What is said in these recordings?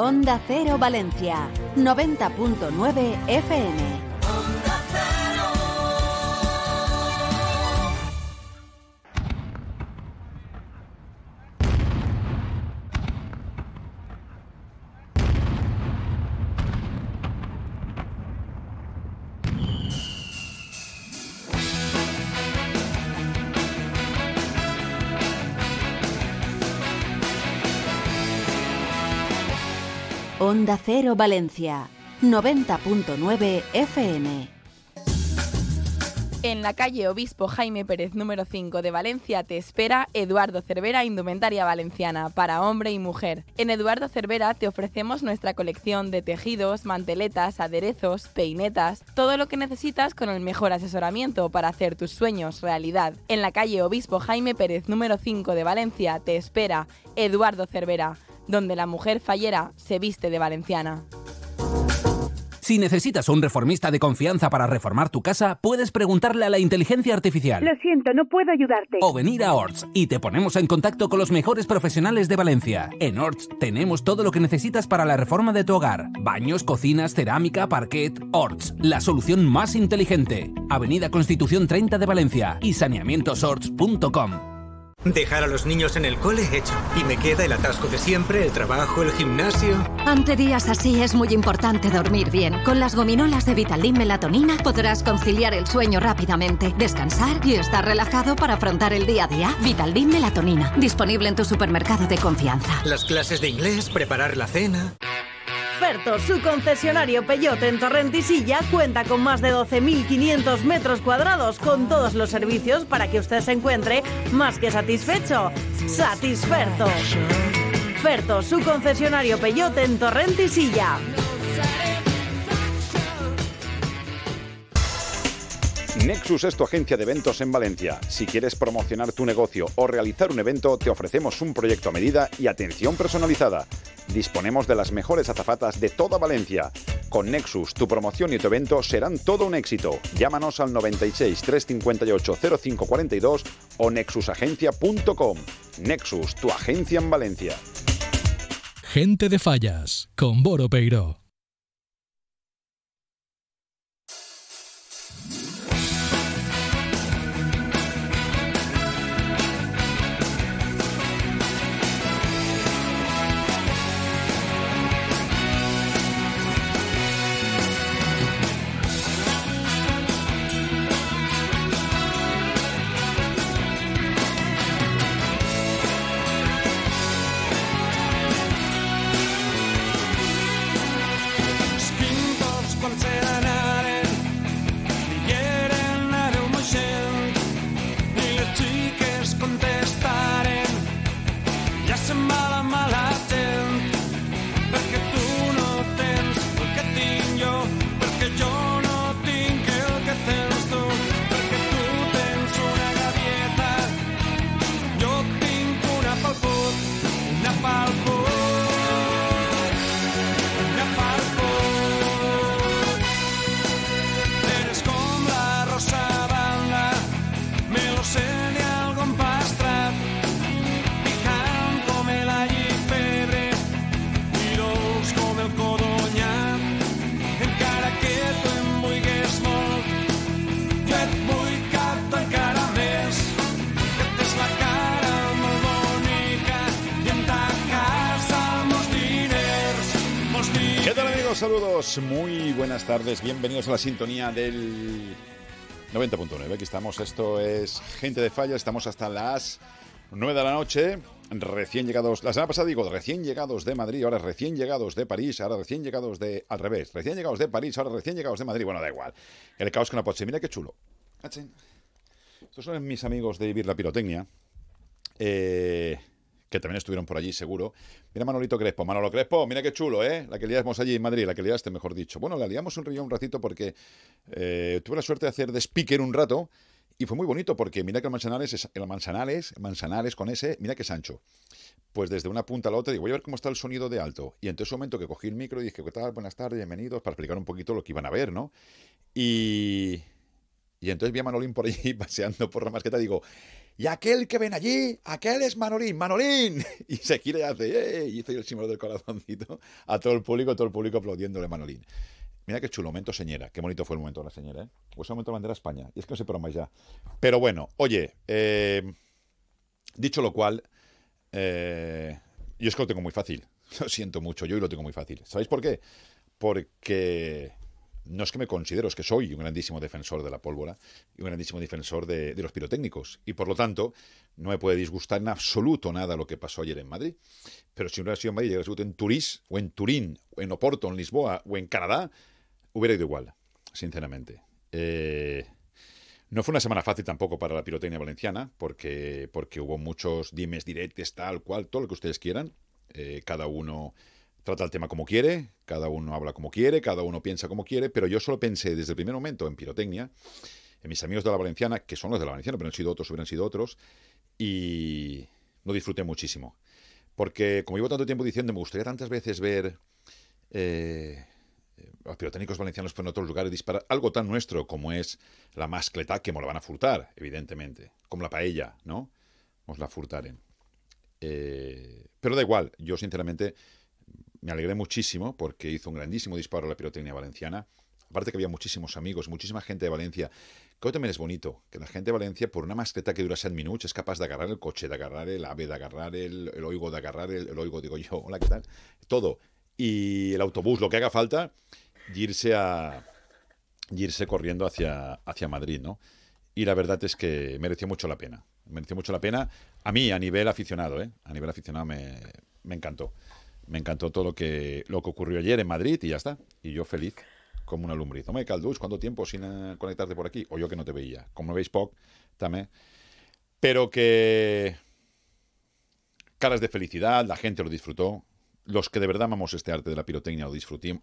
Onda Cero Valencia, 90.9 FM. Onda Cero Valencia, 90.9 FM. En la calle Obispo Jaime Pérez número 5 de Valencia te espera Eduardo Cervera Indumentaria Valenciana para hombre y mujer. En Eduardo Cervera te ofrecemos nuestra colección de tejidos, manteletas, aderezos, peinetas, todo lo que necesitas con el mejor asesoramiento para hacer tus sueños realidad. En la calle Obispo Jaime Pérez número 5 de Valencia te espera Eduardo Cervera donde la mujer fallera se viste de valenciana. Si necesitas un reformista de confianza para reformar tu casa, puedes preguntarle a la inteligencia artificial. Lo siento, no puedo ayudarte. O venir a Orts y te ponemos en contacto con los mejores profesionales de Valencia. En Orts tenemos todo lo que necesitas para la reforma de tu hogar. Baños, cocinas, cerámica, parquet. Orts, la solución más inteligente. Avenida Constitución 30 de Valencia y saneamientosorts.com. Dejar a los niños en el cole hecho. Y me queda el atasco de siempre, el trabajo, el gimnasio. Ante días así es muy importante dormir bien. Con las gominolas de Vitaldin Melatonina podrás conciliar el sueño rápidamente, descansar y estar relajado para afrontar el día a día. Vitaldin Melatonina, disponible en tu supermercado de confianza. Las clases de inglés, preparar la cena. Ferto, su concesionario Peyote en Torrentisilla, cuenta con más de 12.500 metros cuadrados con todos los servicios para que usted se encuentre más que satisfecho. Satisferto. Ferto, su concesionario Peyote en Torrentisilla. Nexus es tu agencia de eventos en Valencia. Si quieres promocionar tu negocio o realizar un evento, te ofrecemos un proyecto a medida y atención personalizada. Disponemos de las mejores azafatas de toda Valencia. Con Nexus, tu promoción y tu evento serán todo un éxito. Llámanos al 96 358 0542 o nexusagencia.com. Nexus, tu agencia en Valencia. Gente de Fallas, con Boro Peiro. Muy buenas tardes, bienvenidos a la sintonía del 90.9. Aquí estamos, esto es Gente de Falla, estamos hasta las 9 de la noche, recién llegados, la semana pasada digo, recién llegados de Madrid, ahora recién llegados de París, ahora recién llegados de, al revés, recién llegados de París, ahora recién llegados de Madrid, bueno, da igual. El caos con la poche, mira qué chulo. Estos son mis amigos de Vivir la Pirotecnia. Eh, que también estuvieron por allí seguro. Mira Manolito Crespo, Manolo Crespo, mira qué chulo, ¿eh? La que liamos allí en Madrid, la que liaste, mejor dicho. Bueno, la liamos un río un ratito porque eh, tuve la suerte de hacer de speaker un rato y fue muy bonito porque mira que el Manzanares, es, el Manzanares, Manzanares con ese, mira que es ancho. Pues desde una punta a la otra digo, voy a ver cómo está el sonido de alto. Y en ese momento que cogí el micro y dije, ¿qué tal? Buenas tardes, bienvenidos, para explicar un poquito lo que iban a ver, ¿no? Y, y entonces vi a Manolín por allí paseando por la masqueta digo, y aquel que ven allí, aquel es Manolín, Manolín. Y se gira y hace, ¡eh! Y hizo el símbolo del corazoncito a todo el público, todo el público aplaudiéndole a Manolín. Mira qué chulo, momento señera. Qué bonito fue el momento de la señora, ¿eh? Pues el momento de la bandera España. Y es que no por más ya. Pero bueno, oye, eh, dicho lo cual, eh, yo es que lo tengo muy fácil. Lo siento mucho, yo lo tengo muy fácil. ¿Sabéis por qué? Porque no es que me considero, es que soy un grandísimo defensor de la pólvora y un grandísimo defensor de, los pirotécnicos. Y por lo tanto, no me puede disgustar en absoluto nada lo que pasó ayer en Madrid. Pero si hubiera sido en Madrid, hubiera sido en Turís, o en Turín, o en Oporto, en Lisboa, o en Canadá, hubiera ido igual, sinceramente. Eh, no fue una semana fácil tampoco para la pirotecnia valenciana, porque, porque hubo muchos dimes, directes, tal cual, todo lo que ustedes quieran. Eh, cada uno trata el tema como quiere, cada uno habla como quiere, cada uno piensa como quiere, pero yo solo pensé desde el primer momento en pirotecnia, en mis amigos de la Valenciana, que son los de la Valenciana, pero han sido otros, hubieran sido otros, y lo disfruté muchísimo. Porque, como llevo tanto tiempo diciendo, me gustaría tantas veces ver eh, los pirotécnicos valencianos por en otros lugares disparar algo tan nuestro como es la mascleta, que me la van a furtar, evidentemente, como la paella, ¿no? Os la furtaren. Eh, pero da igual, yo sinceramente me alegré muchísimo porque hizo un grandísimo disparo a la pirotecnia valenciana. Aparte que había muchísimos amigos, muchísima gente de Valencia. Que también es bonito, que la gente de Valencia, por una mascleta que dura 7 minutos, es capaz de agarrar el coche, de agarrar el ave, de agarrar el, oigo, de agarrar el, oigo, digo yo, hola, ¿qué tal? Todo. Y el autobús, lo que haga falta, y irse a irse corriendo hacia, hacia Madrid, ¿no? Y la verdad es que mereció mucho la pena. Mereció mucho la pena. A mí, a nivel aficionado, ¿eh? A nivel aficionado me, me encantó. Me encantó todo lo que, lo que ocurrió ayer en Madrid y ya está. Y yo feliz como una lumbriz. Hombre, Caldús, ¿cuánto tiempo sin uh, conectarte por aquí? O yo que no te veía. Como no veis poc, también. Pero que... Caras de felicidad, la gente lo disfrutó. Los que de verdad amamos este arte de la pirotecnia lo,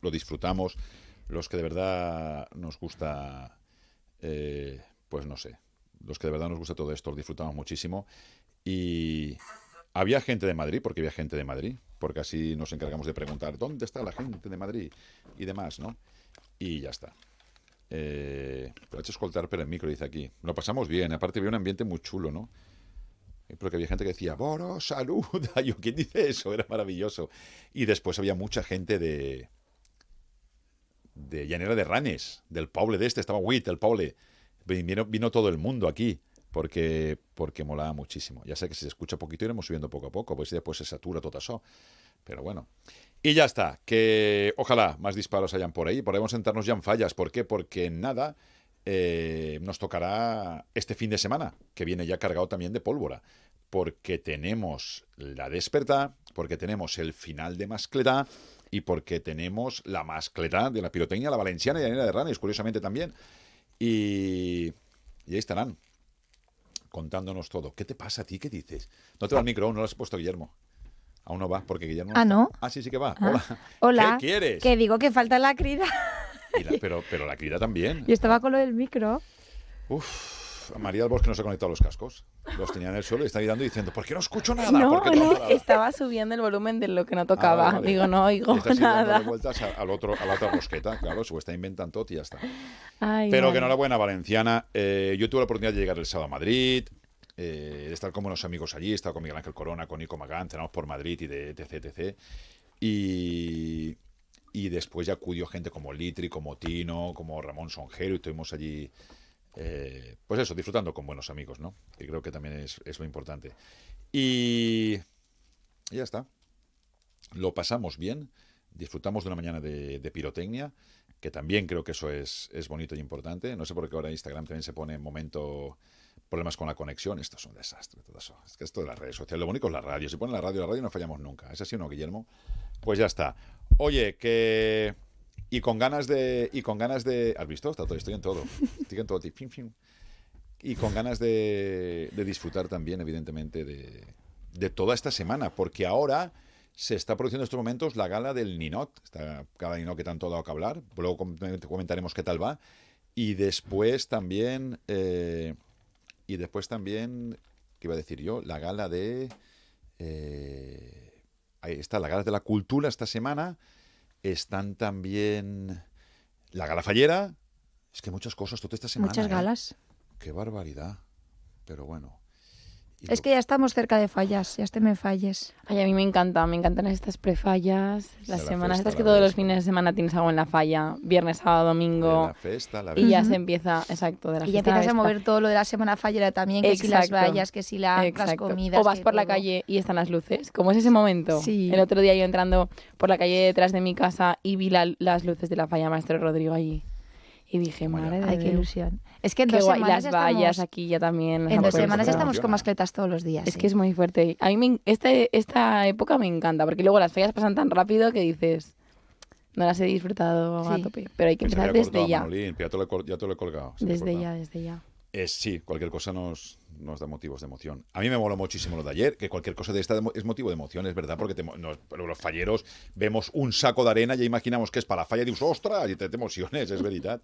lo disfrutamos. Los que de verdad nos gusta... Eh, pues no sé. Los que de verdad nos gusta todo esto lo disfrutamos muchísimo. Y había gente de Madrid, porque había gente de Madrid, porque así nos encargamos de preguntar dónde está la gente de Madrid y demás, ¿no? Y ya está. Eh, pero hecho escoltar pero el micro, dice aquí. Lo pasamos bien, aparte había un ambiente muy chulo, ¿no? Porque había gente que decía, Boro, saluda. Yo, ¿quién dice eso? Era maravilloso. Y después había mucha gente de. de Llanera de Ranes, del Poble de este, estaba Witt, el. Vino, vino todo el mundo aquí porque, porque molaba muchísimo. Ya sé que si se escucha poquito iremos subiendo poco a poco, pues después se satura todo eso. Pero bueno. Y ya está, que ojalá más disparos hayan por ahí. Podemos sentarnos ya en fallas. ¿Por qué? Porque nada eh, nos tocará este fin de semana, que viene ya cargado también de pólvora. Porque tenemos la desperta, porque tenemos el final de mascleta y porque tenemos la mascleta de la pirotecnia, la valenciana y la de Ranes, curiosamente también. Y, y ahí estarán contándonos todo. ¿Qué te pasa a ti? ¿Qué dices? No te va el micro, no lo has puesto Guillermo. Aún no va, porque Guillermo. Ah, no. Ah, sí, sí que va. Ah. Hola. Hola. ¿Qué quieres? Que digo que falta la crida. La, pero, pero la crida también. Y estaba con lo del micro. Uf, María del Bosque no se ha conectado a los cascos. Los tenía en el suelo y está mirando diciendo, ¿por qué no escucho nada? No, ¿Por qué no, nada? estaba subiendo el volumen de lo que no tocaba. Ah, vale. Digo, no oigo Y nada. vueltas al otro, a la otra rosqueta, claro, se está inventando todo y ya está. Ay, Pero vale. que enhorabuena, Valenciana. Eh, yo tuve la oportunidad de llegar el sábado a Madrid, eh, de estar con unos amigos allí, he estado con Miguel Ángel Corona, con Nico Magán, cenamos por Madrid y de etc, etc. Y, y después ya acudió gente como Litri, como Tino, como Ramón Sonjero y estuvimos allí, eh, pues eso, disfrutando con buenos amigos, ¿no? Que creo que también es, lo importante. Y, ya está. Lo pasamos bien, disfrutamos de una mañana de, pirotecnia, que también creo que eso es, es bonito y importante. No sé por qué ahora Instagram también se pone en momento problemas con la conexión. Esto es un desastre, todo eso. Es que esto de las redes sociales, lo bonito es la radio. Si ponen la radio, la radio no fallamos nunca. ¿Es así o no, Guillermo? Pues ya está. Oye, que... Y con ganas de... Y con ganas de... ¿Has visto? Está todo, estoy en todo. Estoy en todo. Y con ganas de, disfrutar también, evidentemente, de, toda esta semana. Porque ahora se está produciendo en estos momentos la gala del Ninot, esta gala Ninot que tanto ha dado que hablar, luego com- comentaremos qué tal va, y después también, eh, y después también, ¿qué iba a decir yo? La gala de, eh, ahí está, la gala de la cultura esta semana, están también la gala fallera, es que muchas cosas toda esta semana. Muchas ¿eh? galas. Qué barbaridad, pero bueno. Es que ya estamos cerca de fallas, ya este me falles. Ay, a mí me encanta, me encantan estas prefallas, las la semanas estas que todos los fines de semana tienes algo en la falla, viernes, sábado, de domingo, la festa, la y ya se empieza, exacto, de la Y ya empiezas a mover todo lo de la semana fallera también, que si las vallas, que si la- las comidas. O vas por la calle y están las luces. ¿Cómo es ese momento? Sí. El otro día yo entrando por la calle detrás de mi casa y vi la- las luces de la falla Maestro Rodrigo allí. Y dije, madre de Ay, qué Dios. ilusión. Es que en Qué dos guay, semanas las vallas aquí ya también. las en dos semanas estamos con mascletas todos los días. Es sí. que es muy fuerte. A mí me, este, esta época me encanta, porque luego las fallas pasan tan rápido que dices, no las he disfrutado a Sí. tope. Pero hay que empezar desde ya. Manolín, ya te lo he, col- ya te lo he colgado. Desde ya, desde ya. Es, sí, cualquier cosa nos, nos da motivos de emoción. A mí me moló muchísimo lo de ayer, que cualquier cosa de esta es motivo de emoción, es verdad, porque te los falleros vemos un saco de arena y imaginamos que es para la falla y dices, ostras, y te, te emociones, es verdad.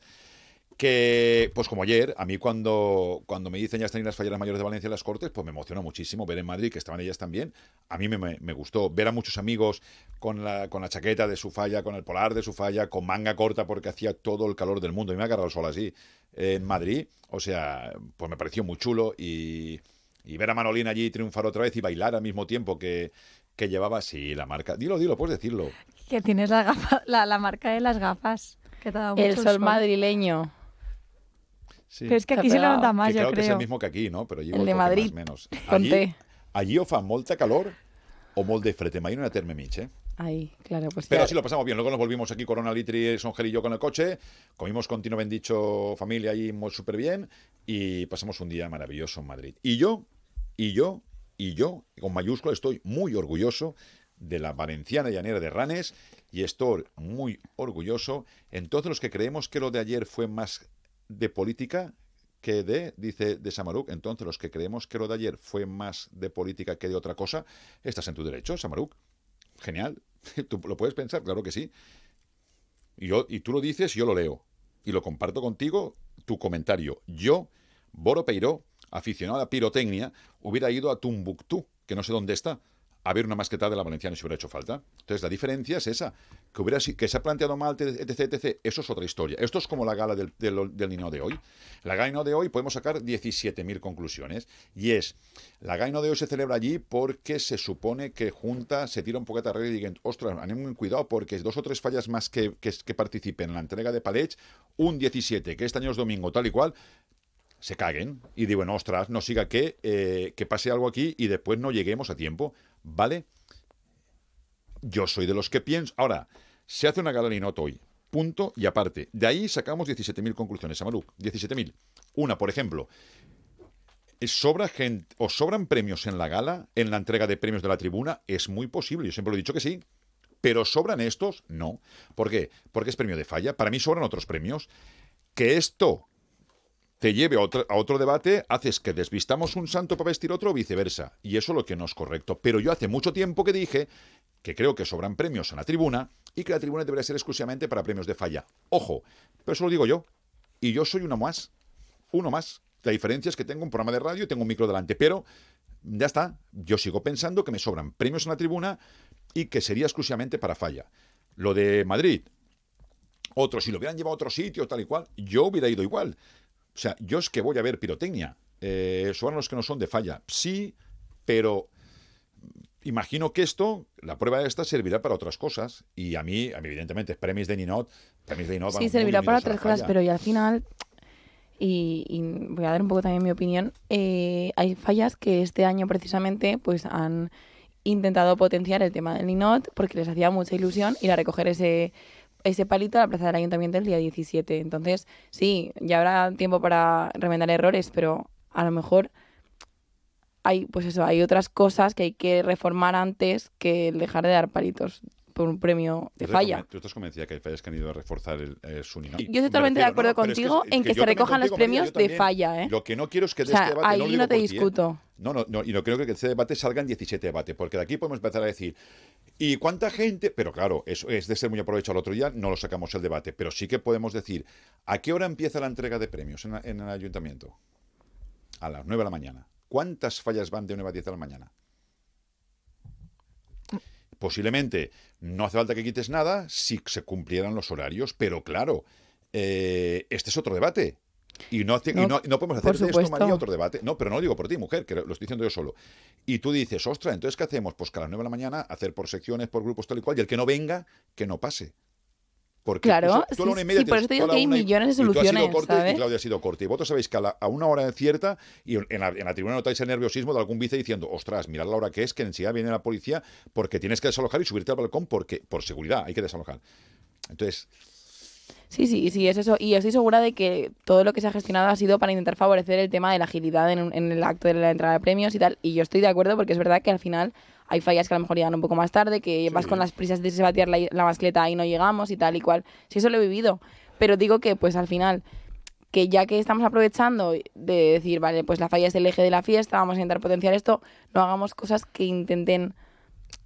Que, pues como ayer, a mí cuando, cuando me dicen ya están las falleras mayores de Valencia en las Cortes, pues me emociona muchísimo ver en Madrid que estaban ellas también. A mí me, me- me gustó ver a muchos amigos con la, con la chaqueta de su falla, con el polar de su falla, con manga corta porque hacía todo el calor del mundo. Y me ha agarrado el sol así en Madrid. O sea, pues me pareció muy chulo y, y ver a Manolín allí triunfar otra vez y bailar al mismo tiempo que, que llevaba, sí, la marca. Dilo, dilo, puedes decirlo. Que tienes la, gafa- la, la marca de las gafas. Que te ha dado El mucho sol madrileño. Sí. Pero es que aquí se pegado. nota más, que yo claro que es el creo. mismo que aquí, no? Allí El igual de Madrid, Más, menos. Allí, allí o fa molta calor o molt de fred. Imagino una terme mig, ¿eh? Ahí, claro, pues Pero ya- sí lo pasamos bien. Luego nos volvimos aquí, Corona Litri, Songel y yo con el coche. Comimos con Tino Bendicho, familia allí muy súper bien. Y pasamos un día maravilloso en Madrid. Y yo, y yo, y yo, con mayúscula, estoy muy orgulloso de la valenciana llanera de Ranes. Y estoy muy orgulloso en todos los que creemos que lo de ayer fue más de política que de, dice de Samaruk, entonces los que creemos que lo de ayer fue más de política que de otra cosa, estás en tu derecho, Samaruk. Genial. ¿Tú lo puedes pensar? Claro que sí. Y, yo, y tú lo dices yo lo leo. Y lo comparto contigo, tu comentario. Yo, Boro Peiró, aficionado a pirotecnia, hubiera ido a Tumbuctú, que no sé dónde está, a ver una masqueta de la valenciana si hubiera hecho falta. Entonces la diferencia es esa, que, hubiera, que se ha planteado mal, etc, etc. Eso es otra historia. Esto es como la gala del, del, del de hoy. La gala Nino de hoy podemos sacar 17.000 conclusiones. Y es, la gala Nino de hoy se celebra allí porque se supone que junta, se tira un poquito a y digan, ostras, anem cuidado porque dos o tres fallas más que, que, participen en la entrega de palets, un 17, que este año es domingo, tal y cual, se caguen y digan, ostras, no siga que, eh, que pase algo aquí y después no lleguemos a tiempo, ¿vale? Yo soy de los que pienso. Ahora, se hace una gala Linot hoy, punto y aparte. De ahí sacamos 17.000 conclusiones, Amaluk, 17.000. Una, por ejemplo, ¿es sobra gente, o sobran premios en la gala, en la entrega de premios de la tribuna? Es muy posible, yo siempre lo he dicho que sí. Pero ¿sobran estos? No. ¿Por qué? Porque es premio de falla. Para mí sobran otros premios. Que esto te lleve a otro, a otro debate, haces que desvistamos un santo para vestir otro o viceversa. Y eso es lo que no es correcto. Pero yo hace mucho tiempo que dije que creo que sobran premios en la tribuna y que la tribuna debería ser exclusivamente para premios de falla. Ojo, pero eso lo digo yo. Y yo soy uno más. Uno más. La diferencia es que tengo un programa de radio y tengo un micro delante. Pero ya está. Yo sigo pensando que me sobran premios en la tribuna y que sería exclusivamente para falla. Lo de Madrid, otro, si lo hubieran llevado a otro sitio, tal y cual, yo hubiera ido igual. O sea, yo es que voy a ver pirotecnia. Eh, son los que no son de falla. Sí, pero imagino que esto, la prueba esta, servirá para otras cosas. Y a mí, a mí evidentemente, premios de Ninot, premios de Ninot Sí, servirá para otras cosas, pero y al final, y, y voy a dar un poco también mi opinión, eh, hay fallas que este año precisamente pues han intentado potenciar el tema del Ninot porque les hacía mucha ilusión ir a recoger ese, ese palito a la plaza del ayuntamiento el día 17. Entonces, sí, ya habrá tiempo para remendar errores, pero a lo mejor hay, pues eso, hay otras cosas que hay que reformar antes que el dejar de dar palitos por un premio de ¿Tú estás falla. ¿Tú estás convencida que hay fallas que han ido a reforzar el, el su? Yo estoy Me totalmente de acuerdo es contigo en que se recojan los contigo, premios de falla, ¿eh? Lo que no quiero es que O sea, este debate, ahí no, te ti, ¿eh? No, no, no, y no creo que de este debate salgan 17 debates, porque de aquí podemos empezar a decir, ¿y cuánta gente? Pero claro, eso es de ser muy aprovechado el otro día, no lo sacamos el debate, pero sí que podemos decir, ¿a qué hora empieza la entrega de premios en el ayuntamiento? A las 9 de la mañana. ¿Cuántas fallas van de 9 a 10 de la mañana? Posiblemente no hace falta que quites nada si se cumplieran los horarios, pero claro, eh, este es otro debate. Y no, hace- y No, no, podemos hacer de esto. María, otro debate. No, pero no lo digo por ti, mujer, que lo estoy diciendo yo solo. Y tú dices, ostras, entonces, ¿qué hacemos? Pues que a las 9 de la mañana hacer por secciones, por grupos, tal y cual, y el que no venga, que no pase. Porque Claro, tú, tú a la sí, una y media sí, por eso digo que hay millones de y tú has sido soluciones, corte ¿sabes? Y Claudia ha sido corte. Y vosotros sabéis que a, la- a una hora cierta, y en la, en la tribuna notáis el nerviosismo de algún vice diciendo, ostras, mirad la hora que es, que enseguida viene la policía porque tienes que desalojar y subirte al balcón porque por seguridad hay que desalojar. Entonces, Sí, sí, sí, es eso. Y estoy segura de que todo lo que se ha gestionado ha sido para intentar favorecer el tema de la agilidad en, un- en el acto de la entrada de premios y tal. Y yo estoy de acuerdo porque es verdad que al final hay fallas que a lo mejor llegan un poco más tarde, que vas con las prisas de se batear la, la mascleta y no llegamos y tal y cual. Sí, eso lo he vivido. Pero digo que, pues al final, que ya que estamos aprovechando de decir, vale, pues la falla es el eje de la fiesta, vamos a intentar potenciar esto, no hagamos cosas que intenten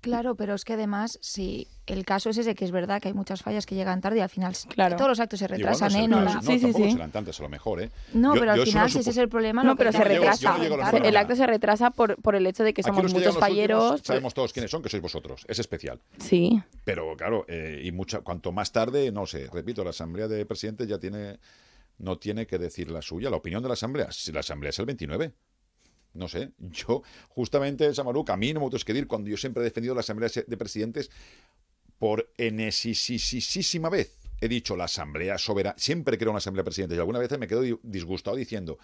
Claro, pero es que además, si el caso es ese, que es verdad que hay muchas fallas que llegan tarde y al final Claro. todos los actos se igual retrasan, no, ¿eh? se No, retrasa, la- no, tampoco serán tantas, a lo mejor, ¿eh? No, Yo- pero al final, si ese es el problema, No, lo pero se Yo no llego- yo no retrasa. llego El acto se retrasa por, por el hecho de que Aquí somos muchos últimos, falleros. pues sabemos todos quiénes son, que sois vosotros. Es especial. Sí. Pero claro, eh, y mucha, cuanto más tarde, no sé, repito, la Asamblea de Presidentes ya tiene, no tiene que decir la suya, la opinión de la Asamblea. Si la Asamblea es el 29. No sé, yo justamente, Samaruc, a mí no me tengo que cuando yo siempre he defendido la Asamblea de Presidentes por enesisísima vez. He dicho la Asamblea Soberana, siempre creo en la Asamblea de Presidentes y alguna vez me quedo di- disgustado diciendo,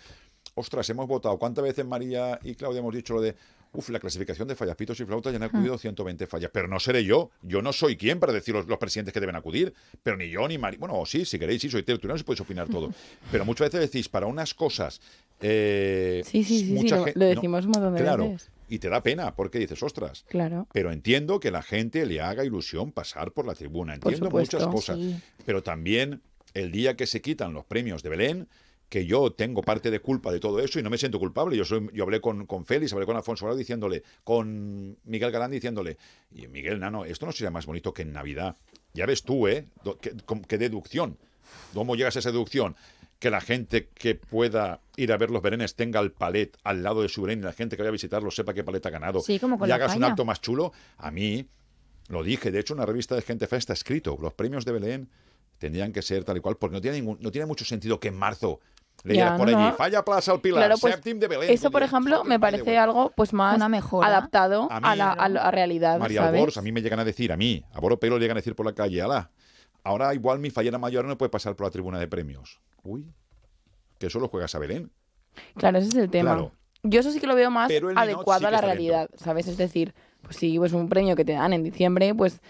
ostras, hemos votado, ¿cuántas veces María y Claudia hemos dicho lo de, uff, la clasificación de fallas, pitos y flautas ya han acudido 120 fallas? Pero no seré yo, yo no soy quien para decir los, los presidentes que deben acudir, pero ni yo ni María, bueno, sí, si queréis, sí, soy tertuliano, si podéis opinar todo, pero muchas veces decís, para unas cosas, eh, Sí, sí, sí, sí, mucha lo- gen- lo decimos un montón de claro, veces. y te da pena, porque dices, ostras, Claro. pero entiendo que la gente le haga ilusión pasar por la tribuna. Por Entiendo muchas cosas. sí. Pero también el día que se quitan los premios de Belén, que yo tengo parte de culpa de todo eso y no me siento culpable. Yo soy, yo hablé con, con Félix, hablé con Alfonso Varado diciéndole, con Miguel Galán diciéndole, y Miguel Nano, esto no sería más bonito que en Navidad. Ya ves tú, ¿eh? ¿Qué, deducción? ¿Cómo llegas a esa deducción? Que la gente que pueda ir a ver los Berenes tenga el palet al lado de su Belén y la gente que vaya a visitarlo sepa qué palet ha ganado Sí, como con y hagas un acto más chulo. A mí, lo dije, de hecho, una revista de Gente Fe está escrito, los premios de Belén tendrían que ser tal y cual, porque no tiene, ningún, no tiene mucho sentido que en marzo leyeras Ya, por no, allí, falla Plaza al Pilar, Claro, pues, Séptim de Belén. Eso, por ejemplo, me parece algo pues más Una mejora. adaptado A a, mí- la, a la realidad, María ¿sabes? Albors, a mí me llegan a decir, a mí, a Boro Pelo le llegan a decir por la calle, ala, ahora igual mi fallera mayor no puede pasar por la tribuna de premios. Uy, que solo juegas a Belén. Claro, ese es el tema. Claro. Yo eso sí que lo veo más adecuado sí a la realidad, ¿sabes? Es decir, pues sí, pues un premio que te dan en diciembre, pues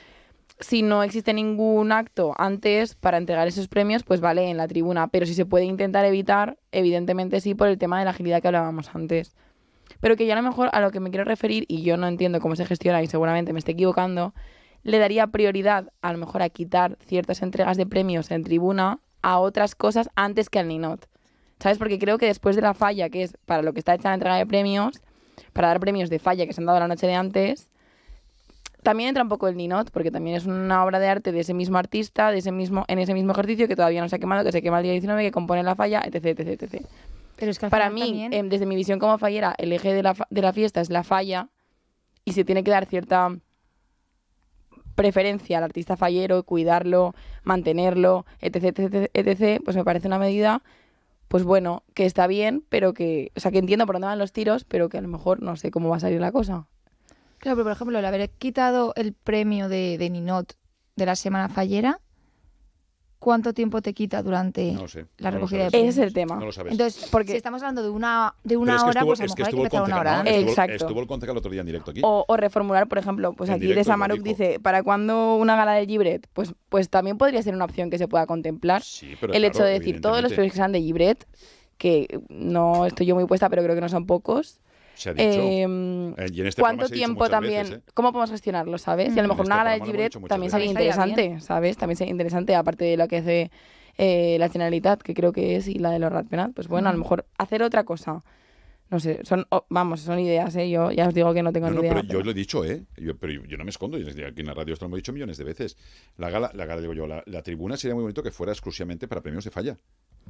si no existe ningún acto antes para entregar esos premios, pues vale en la tribuna. Pero si se puede intentar evitar, evidentemente sí, por el tema de la agilidad que hablábamos antes. Pero que yo a lo mejor a lo que me quiero referir, y yo no entiendo cómo se gestiona y seguramente me esté equivocando, le daría prioridad a lo mejor a quitar ciertas entregas de premios en tribuna a otras cosas antes que al Ninot. ¿Sabes? Porque creo que después de la falla, que es para lo que está hecha la entrega de premios, para dar premios de falla que se han dado la noche de antes, también entra un poco el Ninot, porque también es una obra de arte de ese mismo artista, de ese mismo, en ese mismo ejercicio que todavía no se ha quemado, que se quema el día 19, que compone la falla, etc, etc, etc. Pero es que Para mí, también- em, desde mi visión como fallera, el eje de la, de la fiesta es la falla y se tiene que dar cierta preferencia al artista fallero, cuidarlo, mantenerlo, etc, etc, etc, pues me parece una medida, pues bueno, que está bien, pero que, o sea, que entiendo por dónde van los tiros, pero que a lo mejor no sé cómo va a salir la cosa. Claro, pero por ejemplo, el haber quitado el premio de, de Ninot de la semana fallera, ¿cuánto tiempo te quita durante No sé, la no recogida de premios? Ese es el tema. No lo sabes. Entonces, Porque- si estamos hablando de una, de una es que hora, estuvo- pues a lo mejor hay que empezar una hora ¿no? antes. Estuvo- Exacto. Estuvo el concejal el otro día en directo aquí. O, o reformular, por ejemplo, pues En aquí de dijo. dice, ¿para cuándo una gala del Gibret? Pues, pues también podría ser una opción que se pueda contemplar. Sí, pero el claro, hecho de decir, todos los premios que sean de Gibret, que no estoy yo muy puesta, pero creo que no son pocos. Se ha dicho. em, Eh, y en este ¿Cuánto se tiempo también? veces, ¿eh? ¿Cómo podemos gestionarlo, sabes? Y a lo mejor este una gala hemos Gibret también sería interesante, ¿sabes? También sería interesante, aparte de lo que hace eh, la Generalitat, que creo que es, y la de los Ratpenat, pues bueno, a lo mejor hacer otra cosa. No sé, son, oh, vamos, son ideas, ¿eh? Yo ya os digo que no tengo No, ni no, idea. pero yo pero- lo he dicho, ¿eh? Yo- pero yo no me escondo. yo aquí en la radio esto lo hemos dicho millones de veces. La gala, la gala digo yo, la, la tribuna sería muy bonito que fuera exclusivamente para premios de falla.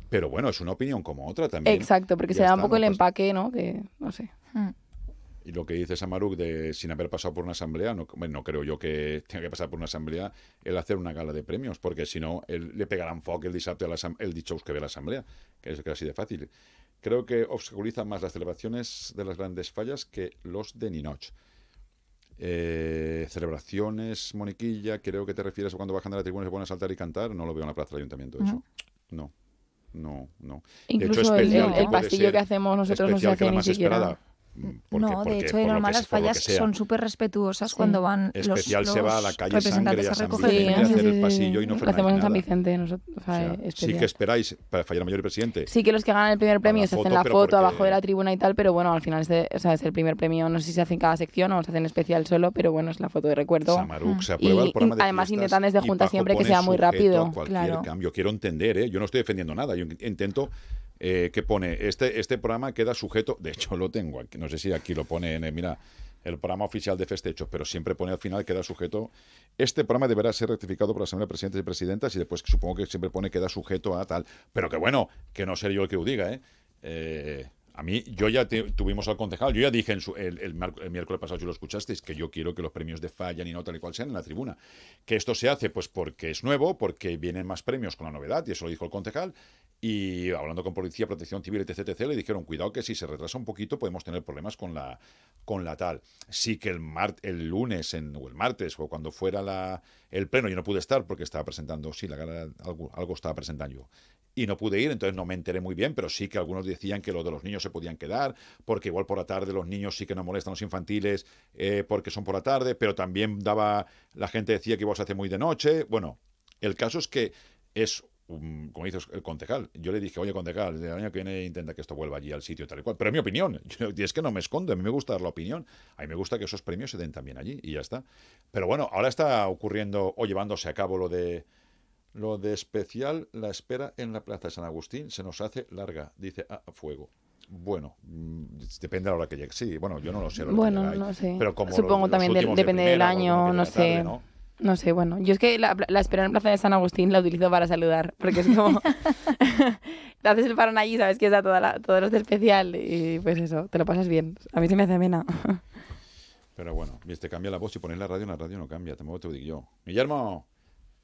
Pero bueno, es una opinión como otra también. Exacto, porque Ya se da un poco el empaque, ¿no? Que, no sé. Hmm. Y lo que dice Samaruk de sin haber pasado por una asamblea, no, bueno, no creo yo que tenga que pasar por una asamblea el hacer una gala de premios, porque si no, él le pegarán foc el l'asam- el dijous que ve a l'assemblea, que es así de fácil. Creo que obstaculizan más las celebraciones de las grandes fallas que los de Ninoch. Eh, celebraciones, Moniquilla, creo que te refieres a cuando bajan de la tribuna y se ponen a saltar y cantar. No lo veo en la plaza del ayuntamiento eso. No, no, no. De hecho, Incluso el, especial el- el puede pastillo que hacemos nosotros no se hace ni siquiera. esperada, porque- no, porque- de hecho, normal que las fallas son súper respetuosas Sí. cuando van los, Especial se va a la los calle Sangre y a San hacer el pasillo y no Lo frenáis hacemos en San. Vicente nosotros. o sea, O sea, sí que esperáis para fallar mayor y presidente. Sí que los que ganan el primer premio se hacen la foto porque- abajo de la tribuna y tal, pero bueno, al final es, de- o sea, es el primer premio. No sé si se hace en cada sección o se hace en especial solo, pero bueno, es la foto de recuerdo. Samaruk, se Y- aprueba el y programa de además intentan desde y Junta siempre que sea muy rápido. cualquier Claro. cambio. Quiero entender, ¿eh? yo no estoy defendiendo nada. Yo intento eh, que pone este este programa queda sujeto. De hecho, lo tengo aquí. No sé si aquí lo pone. En, mira, el programa oficial de festechos, pero siempre pone al final queda sujeto. Este programa deberá ser rectificado por la Asamblea de Presidentes y Presidentas y después supongo que siempre pone queda sujeto a tal. Pero que bueno, que no seré yo el que lo diga, ¿eh? Eh, a mí, yo ya tuvimos al concejal, yo ya dije en su- el, miércoles pasado, si lo escuchasteis, que yo quiero que los premios de Falla ni no tal y cual sean en la tribuna. Que esto se hace pues porque es nuevo, porque vienen más premios con la novedad, y eso lo dijo el concejal. Y hablando con Policía, Protección Civil, etc., le dijeron, cuidado que si se retrasa un poquito podemos tener problemas con la, con la tal. Sí que el, mar, el lunes en, o el martes o cuando fuera la, el pleno, yo no pude estar porque estaba presentando, sí, la algo, algo estaba presentando yo y no pude ir, entonces no me enteré muy bien, pero sí que algunos decían que lo de los niños se podían quedar, porque igual por la tarde los niños sí que no molestan los infantiles eh, porque son por la tarde, pero también daba, la gente decía que igual se hace muy de noche. Bueno, el caso es que es, como dices el concejal, yo le dije, oye concejal, el año que viene intenta que esto vuelva allí al sitio tal y cual, pero es mi opinión, es que no me escondo, a mí me gusta dar la opinión, a mí me gusta que esos premios se den también allí y ya está. Pero bueno, ahora está ocurriendo o llevándose a cabo lo de lo de especial, la espera en la Plaza de San Agustín se nos hace larga, dice a fuego. Bueno, mm, depende de la hora que llegue. Sí, bueno, yo no lo sé. la que Bueno, no sé. Pero como Supongo los- también de depende del primera año, no de la tarde, sé. ¿no? No sé, bueno, yo es que la, la espera en Plaza de San Agustín la utilizo para saludar, porque es como... te haces el parón allí, sabes que está toda la, todos los de especial y pues eso, te lo pasas bien. A mí se me hace amena. Pero bueno, te cambia la voz y pones la radio en la radio no cambia, tampoco te lo digo yo. Guillermo,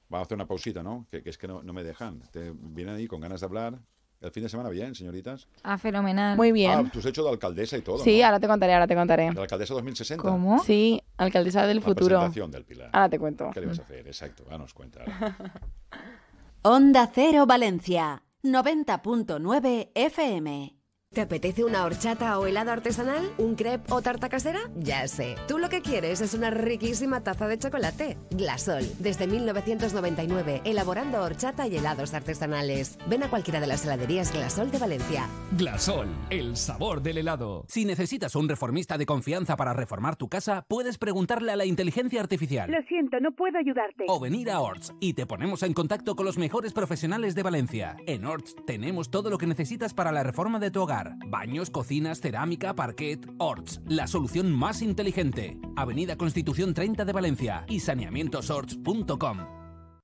vamos a hacer una pausita, ¿no? Que, que es que no, no me dejan. Te vienen ahí con ganas de hablar. El fin de semana bien, señoritas. Ah, fenomenal. Muy bien. Ah, tú has hecho de alcaldesa y todo, sí, ¿no? ahora te contaré, ahora te contaré. De la alcaldesa 2060. ¿Cómo? Sí, alcaldesa del La futuro. presentación del Pilar. Ahora te cuento. ¿Qué le vas a hacer? Exacto, danos cuenta. ahora. Onda Cero Valencia, 90.9 FM. ¿Te apetece una horchata o helado artesanal? ¿Un crepe o tarta casera? Ya sé. Tú lo que quieres es una riquísima taza de chocolate. Glasol, desde 1999, elaborando horchata y helados artesanales. Ven a cualquiera de las heladerías Glasol de Valencia. Glasol, el sabor del helado. Si necesitas un reformista de confianza para reformar tu casa, puedes preguntarle a la inteligencia artificial. Lo siento, no puedo ayudarte. O venir a Orts y te ponemos en contacto con los mejores profesionales de Valencia. En Orts tenemos todo lo que necesitas para la reforma de tu hogar. Baños, cocinas, cerámica, parquet. Orts, la solución más inteligente. Avenida Constitución 30 de Valencia y saneamientosorts.com.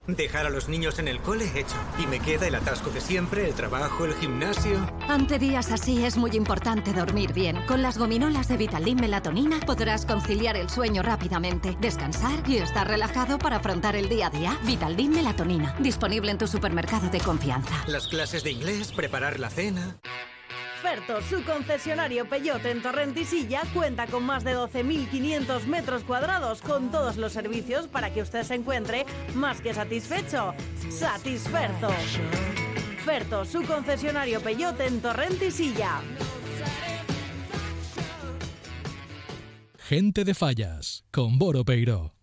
Dejar a los niños en el cole hecho. Y me queda el atasco de siempre, el trabajo, el gimnasio. Ante días así es muy importante dormir bien. Con las gominolas de Vitaldin Melatonina podrás conciliar el sueño rápidamente, descansar y estar relajado para afrontar el día a día. Vitaldin Melatonina, disponible en tu supermercado de confianza. Las clases de inglés, preparar la cena. Ferto, su concesionario Peyote en Torrentisilla, cuenta con más de 12.500 metros cuadrados con todos los servicios para que usted se encuentre más que satisfecho. Satisferto. Ferto, su concesionario Peyote en Torrentisilla. Gente de Fallas, con Boro Peiro.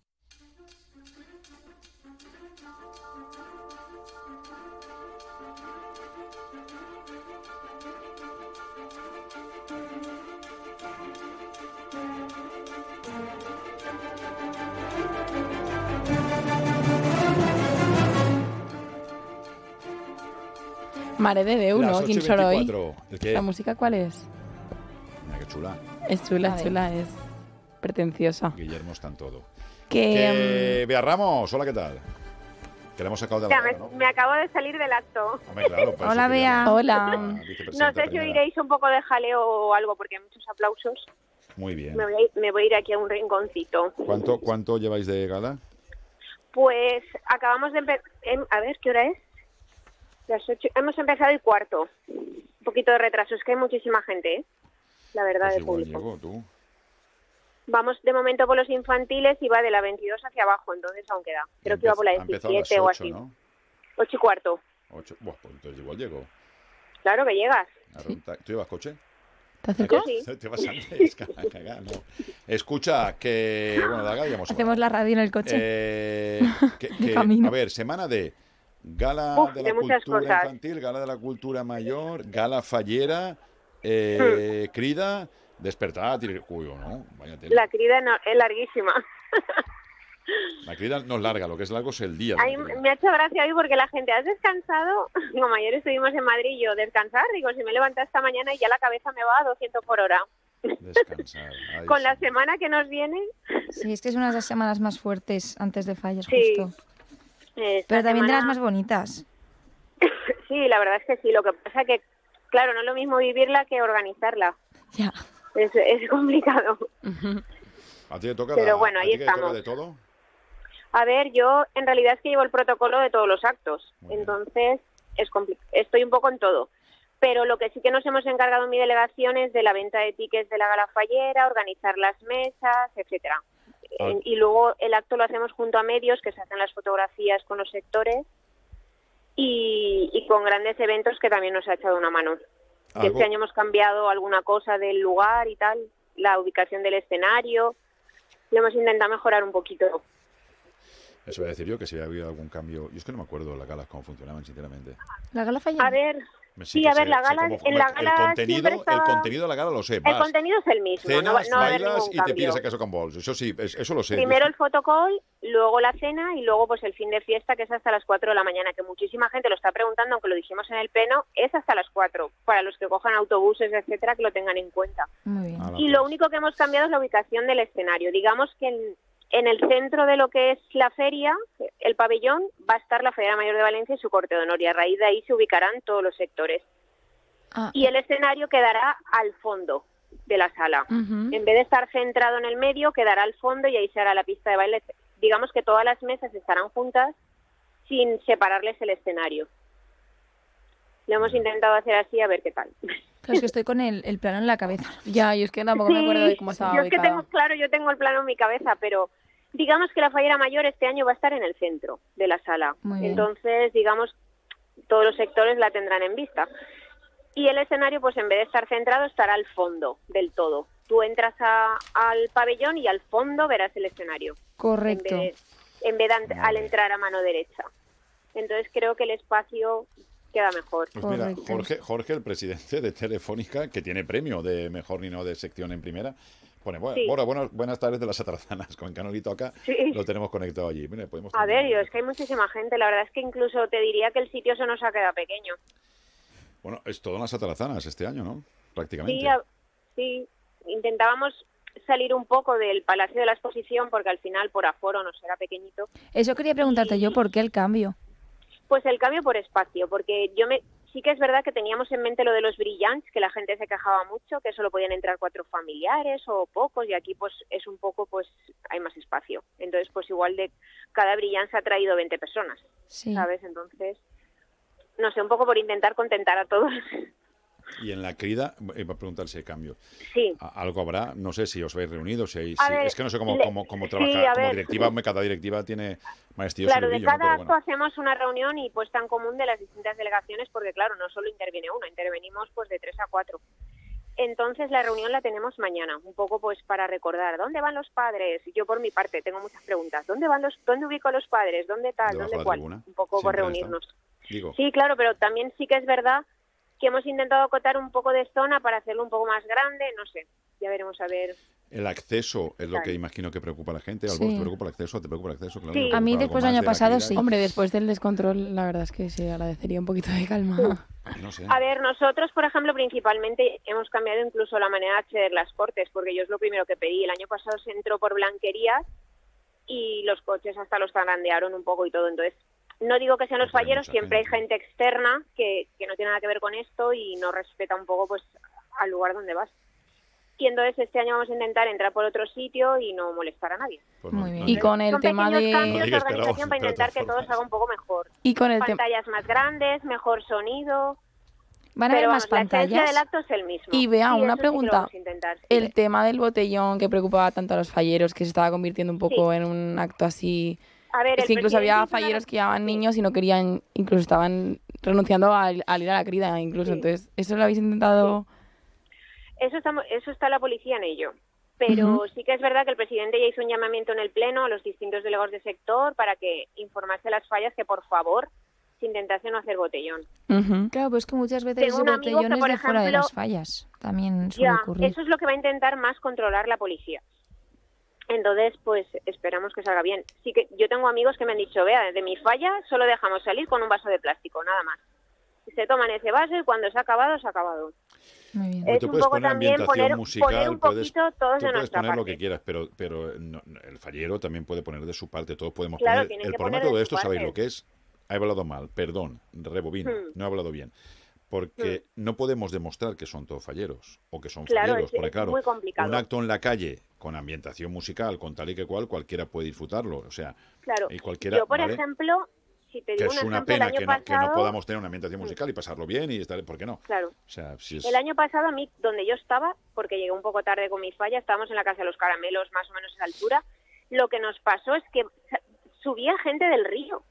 Mare de Déu, ¿no? 8 y ¿Quién solo hoy? 24. ¿El qué? ¿La música cuál es? Mira, qué chula. Es chula, A ver. chula, es pretenciosa. Guillermo está en todo. Que, Que, Bea Ramos, hola, ¿qué tal? Que le hemos sacado de la Ya, me, me acabo de salir del acto. Hombre, claro, para Hola, que Bea. Hola. No sé si oiréis un poco de jaleo o algo porque hay muchos aplausos. Muy bien. Me voy, a ir, me voy a ir aquí a un rinconcito. ¿Cuánto, ¿Cuánto lleváis de gala? Pues acabamos de empezar... A ver, ¿qué hora es? Las ocho. Hemos empezado el cuarto. Un poquito de retraso. Es que hay muchísima gente, ¿eh? La verdad, Pues de igual público. llego, tú. Vamos de momento por los infantiles y va de la 22 hacia abajo, entonces aún queda. Creo que iba por la Ha empezado a las 17 o 8, así. ¿no? 8 y cuarto. Ocho. Buah, pues entonces igual llego. Claro que llegas. ¿Tú llevas coche? ¿Te acercó? Sí. Te vas antes, caga, caga, no. Escucha, que... Bueno, acá ya hemos Hacemos la radio en el coche. Eh, que- que- a ver, semana de gala Uf, de de la muchas cultura cosas. infantil, gala de la cultura mayor, gala fallera, eh, Hmm. crida, despertar, cuyo, ¿no? Vaya tela. La crida no- es larguísima. La crida no es larga, lo que es largo es el día. de Ay, me ha hecho gracia hoy porque la gente, ¿has descansado? Como ayer estuvimos en Madrid y yo, ¿descansar? Digo, si me he levantado esta mañana y ya la cabeza me va a 200 por hora. Descansar. Ay, Con sí. la semana que nos viene... Sí, es que es una de las semanas más fuertes antes de fallas, Sí. justo. Esta Pero también de las más bonitas. Sí, la verdad es que sí. Lo que pasa que, claro, no es lo mismo vivirla que organizarla. Ya. Es, es complicado. ¿A ti te toca, Pero la- bueno, a ahí estamos. de todo? A ver, yo en realidad es que llevo el protocolo de todos los actos, Muy entonces es compli- estoy un poco en todo. Pero lo que sí que nos hemos encargado en mi delegación es de la venta de tickets de la gala fallera, organizar las mesas, etcétera. Ah. En- Y luego el acto lo hacemos junto a medios que se hacen las fotografías con los sectores y, y con grandes eventos que también nos ha echado una mano. Que Algo- Este año hemos cambiado alguna cosa del lugar y tal, la ubicación del escenario. Lo hemos intentado mejorar un poquito. Eso voy a decir yo, que si había habido algún cambio. Yo es que no me acuerdo las galas cómo funcionaban, sinceramente. La gala fallera. A ver, Me- Sí, a ver, sé- la gala- cómo- en la el contenido, el contenido de la gala lo sé. el contenido es el mismo, no va, cenas, no bailas y te pides a con bols. Eso sí, es- eso lo sé. Primero el fotocall, luego la cena y luego pues el fin de fiesta que es hasta las 4 de la mañana, que muchísima gente lo está preguntando, aunque lo dijimos en el pleno, es hasta las 4, para los que cojan autobuses, etcétera, que lo tengan en cuenta. Muy bien. Ala, Y lo único que hemos cambiado es la ubicación del escenario. Digamos que en, en el centro de lo que es la feria, el pabellón, va a estar la Feria Mayor de Valencia y su corte de honor, y a raíz de ahí se ubicarán todos los sectores. Ah, Y el escenario quedará al fondo de la sala. En vez de estar centrado en el medio, quedará al fondo y ahí se hará la pista de baile. Digamos que todas las mesas estarán juntas sin separarles el escenario. Lo hemos intentado hacer así a ver qué tal. Claro, es que estoy con el, el plano en la cabeza. Ya, yo es que tampoco me acuerdo de cómo estaba yo es que tengo, claro, yo tengo el plano en mi cabeza, pero digamos que la fallera mayor este año va a estar en el centro de la sala. Entonces, digamos, todos los sectores la tendrán en vista. Y el escenario, pues en vez de estar centrado, estará al fondo del todo. Tú entras a- al pabellón y al fondo verás el escenario. Correcto. En vez de, en vez de ant- al entrar a mano derecha. Entonces creo que el espacio queda mejor. Pues mira, Jorge, el presidente de Telefónica, que tiene premio de mejor Nino de sección en primera, pone, bueno, Sí. buenas, buenas tardes de las atrazanas, con Canolito acá, Sí. lo tenemos conectado allí. Mira, podemos A ver, yo es que hay muchísima gente. La verdad es que incluso te diría que el sitio se nos ha quedado pequeño. Bueno, es todo en las atrazanas este año, ¿no? Prácticamente. Sí, a- sí, intentábamos salir un poco del Palacio de la Exposición porque al final por aforo nos era pequeñito. Eso quería preguntarte yo, ¿por qué el cambio? Pues el cambio por espacio, porque yo me sí que es verdad que teníamos en mente lo de los brillants, que la gente se quejaba mucho, que solo podían entrar cuatro familiares o pocos y aquí pues es un poco pues hay más espacio. Entonces pues igual de cada brillant se ha traído 20 personas, Sí. ¿sabes? Entonces no sé, un poco por intentar contentar a todos. Y en la crida, eh, va a preguntar si hay cambio. Sí. Algo habrá, no sé si os veis reunidos, si, hay- si- ver, es que no sé cómo, le- cómo, cómo sí, trabajar a como ver. directiva, hombre, cada directiva tiene maestrillo Claro, de cada acto bueno. hacemos una reunión y puesta en común de las distintas delegaciones, porque claro, no solo interviene uno, intervenimos pues de tres a cuatro. Entonces la reunión la tenemos mañana, un poco pues para recordar dónde van los padres. Yo por mi parte tengo muchas preguntas. ¿Dónde van los, dónde ubico a los padres? ¿Dónde tal? ¿Dónde cuál? tribuna. Un poco por Siempre reunirnos. Digo, Sí, claro, pero también sí que es verdad que hemos intentado acotar un poco de zona para hacerlo un poco más grande, no sé. Ya veremos a ver. el acceso es lo que imagino que preocupa a la gente. Sí. Algo, ¿Te preocupa el acceso? ¿Te preocupa el acceso? Claro, Sí. ¿te A mí después del año de pasado sí. Hombre, después del descontrol, la verdad es que se agradecería un poquito de calma. No sé. A ver, nosotros, por ejemplo, principalmente hemos cambiado incluso la manera de acceder las cortes, porque yo es lo primero que pedí. El año pasado se entró por blanquerías y los coches hasta los zarandearon un poco y todo. Entonces, no digo que sean los falleros, siempre hay gente. externa que, que no tiene nada que ver con esto y no respeta un poco pues al lugar donde vas. Y entonces este año vamos a intentar entrar por otro sitio y no molestar a nadie. Pues Muy bien. Y con el Son tema de... cambios organización para intentar que todo salga un poco mejor. Y con el tema... Pantallas más grandes, mejor sonido. ¿Van a haber más vamos, la pantallas? del acto es el mismo. Y vea, Sí, una pregunta. vamos a intentar, sí. El tema del botellón que preocupaba tanto a los falleros, que se estaba convirtiendo un poco en un acto así... A ver, Es el que incluso había falleros que llevaban niños y no querían, incluso estaban renunciando al, al ir a la crida, incluso. Sí. Entonces, ¿eso lo habéis intentado...? Eso está, eso está la policía en ello. Pero sí que es verdad que el presidente ya hizo un llamamiento en el Pleno a los distintos delegados de sector para que informase las fallas que, por favor, se intentase no hacer botellón. Claro, pues que muchas veces Tengo amigo que, botellón es por de fuera de ejemplo, las fallas. También suele Ya, ocurrir. eso es lo que va a intentar más controlar la policía. Entonces, pues esperamos que salga bien. Sí que yo tengo amigos que me han dicho, vea, de mi falla solo dejamos salir con un vaso de plástico, nada más. Se toman ese vaso y cuando se ha acabado, se ha acabado. Muy bien. Es tú un puedes poco poner también ambientación poner- musical, poner un puedes, poquito todos tú de puedes nuestra poner lo parte. que quieras, pero, pero no- el fallero también puede poner de su parte, todos podemos Claro, poner. El problema de todo de esto, su ¿sabéis parte. lo que es? He hablado mal, perdón, rebobino, Hmm. no he hablado bien. Porque no podemos demostrar que son todos falleros o que son Claro, falleros. es- porque es claro, muy complicado. un acto en la calle con ambientación musical, con tal y que cual, cualquiera puede disfrutarlo. O sea, Claro. y cualquiera, yo, por ¿vale? ejemplo, si te que digo es un una pena que no, que podamos tener una ambientación musical y pasarlo bien y estar, ¿por qué no? Claro. O sea, si es... El año pasado a mí, donde yo estaba, porque llegué un poco tarde con mi falla, estábamos en la Casa de los Caramelos, más o menos a esa altura, lo que nos pasó es que subía gente del río.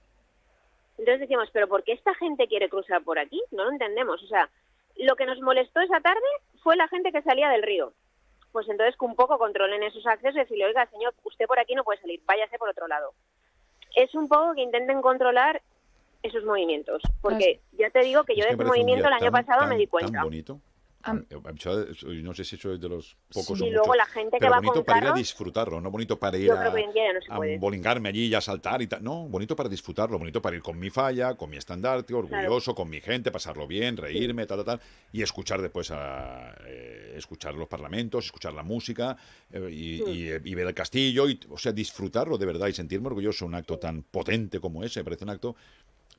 Entonces decíamos, pero ¿por qué esta gente quiere cruzar por aquí? No lo entendemos. O sea, lo que nos molestó esa tarde fue la gente que salía del río. Pues entonces que un poco controlen esos accesos y decirle, oiga, señor, usted por aquí no puede salir, váyase por otro lado. Es un poco que intenten controlar esos movimientos. Porque ya te digo que yo de ese movimiento el año tan- pasado tan- me di Tan cuenta. bonito. Eh, yo No sé si soy de los pocos Y o luego muchos, la gente que pero va bonito con para ir a disfrutarlo, no bonito para ir a, que no a bolingarme allí y a saltar y tal. No, bonito para disfrutarlo, bonito para ir con mi falla, con mi estandarte, orgulloso, con mi gente, pasarlo bien, reírme, tal, tal, tal, y escuchar después a, eh, escuchar los parlamentos, escuchar la música eh, y, y- y ver el castillo, y, o sea, disfrutarlo de verdad y sentirme orgulloso, un acto tan potente como ese, me parece un acto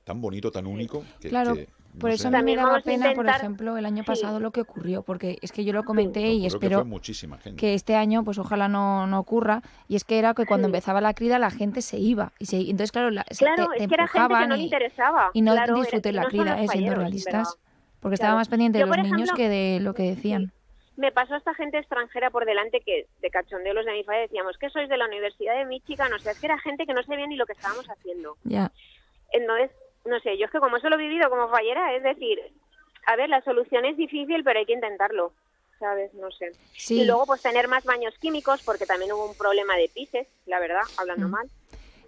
tan bonito, tan único. Que, Claro, que, no por eso sé, a mí me También daba pena, por ejemplo, el año Sí. pasado lo que ocurrió, porque es que yo lo comenté y que espero gente. que este año, pues ojalá no, no ocurra, y es que era que cuando Sí. empezaba la crida la gente se iba, y se, entonces claro, la, se- Claro, te, te es que era gente que empujaban no le y, interesaba. y no Claro, era- disfruté y la crida, eh, siendo realistas, pero- porque estaba más pendiente Yo, de los niños que de lo que decían. Me pasó esta gente extranjera por delante que de cachondeo los de mi falla decíamos que sois de la Universidad de Michigan, o sea, es que era gente que no sabía ni lo que estábamos haciendo. Ya, Entonces, no sé, yo es que como eso lo he vivido como fallera, es decir, a ver, la solución es difícil, pero hay que intentarlo, ¿sabes? No sé. sí, Y luego, pues tener más baños químicos, porque también hubo un problema de pises, la verdad, hablando Mm. mal,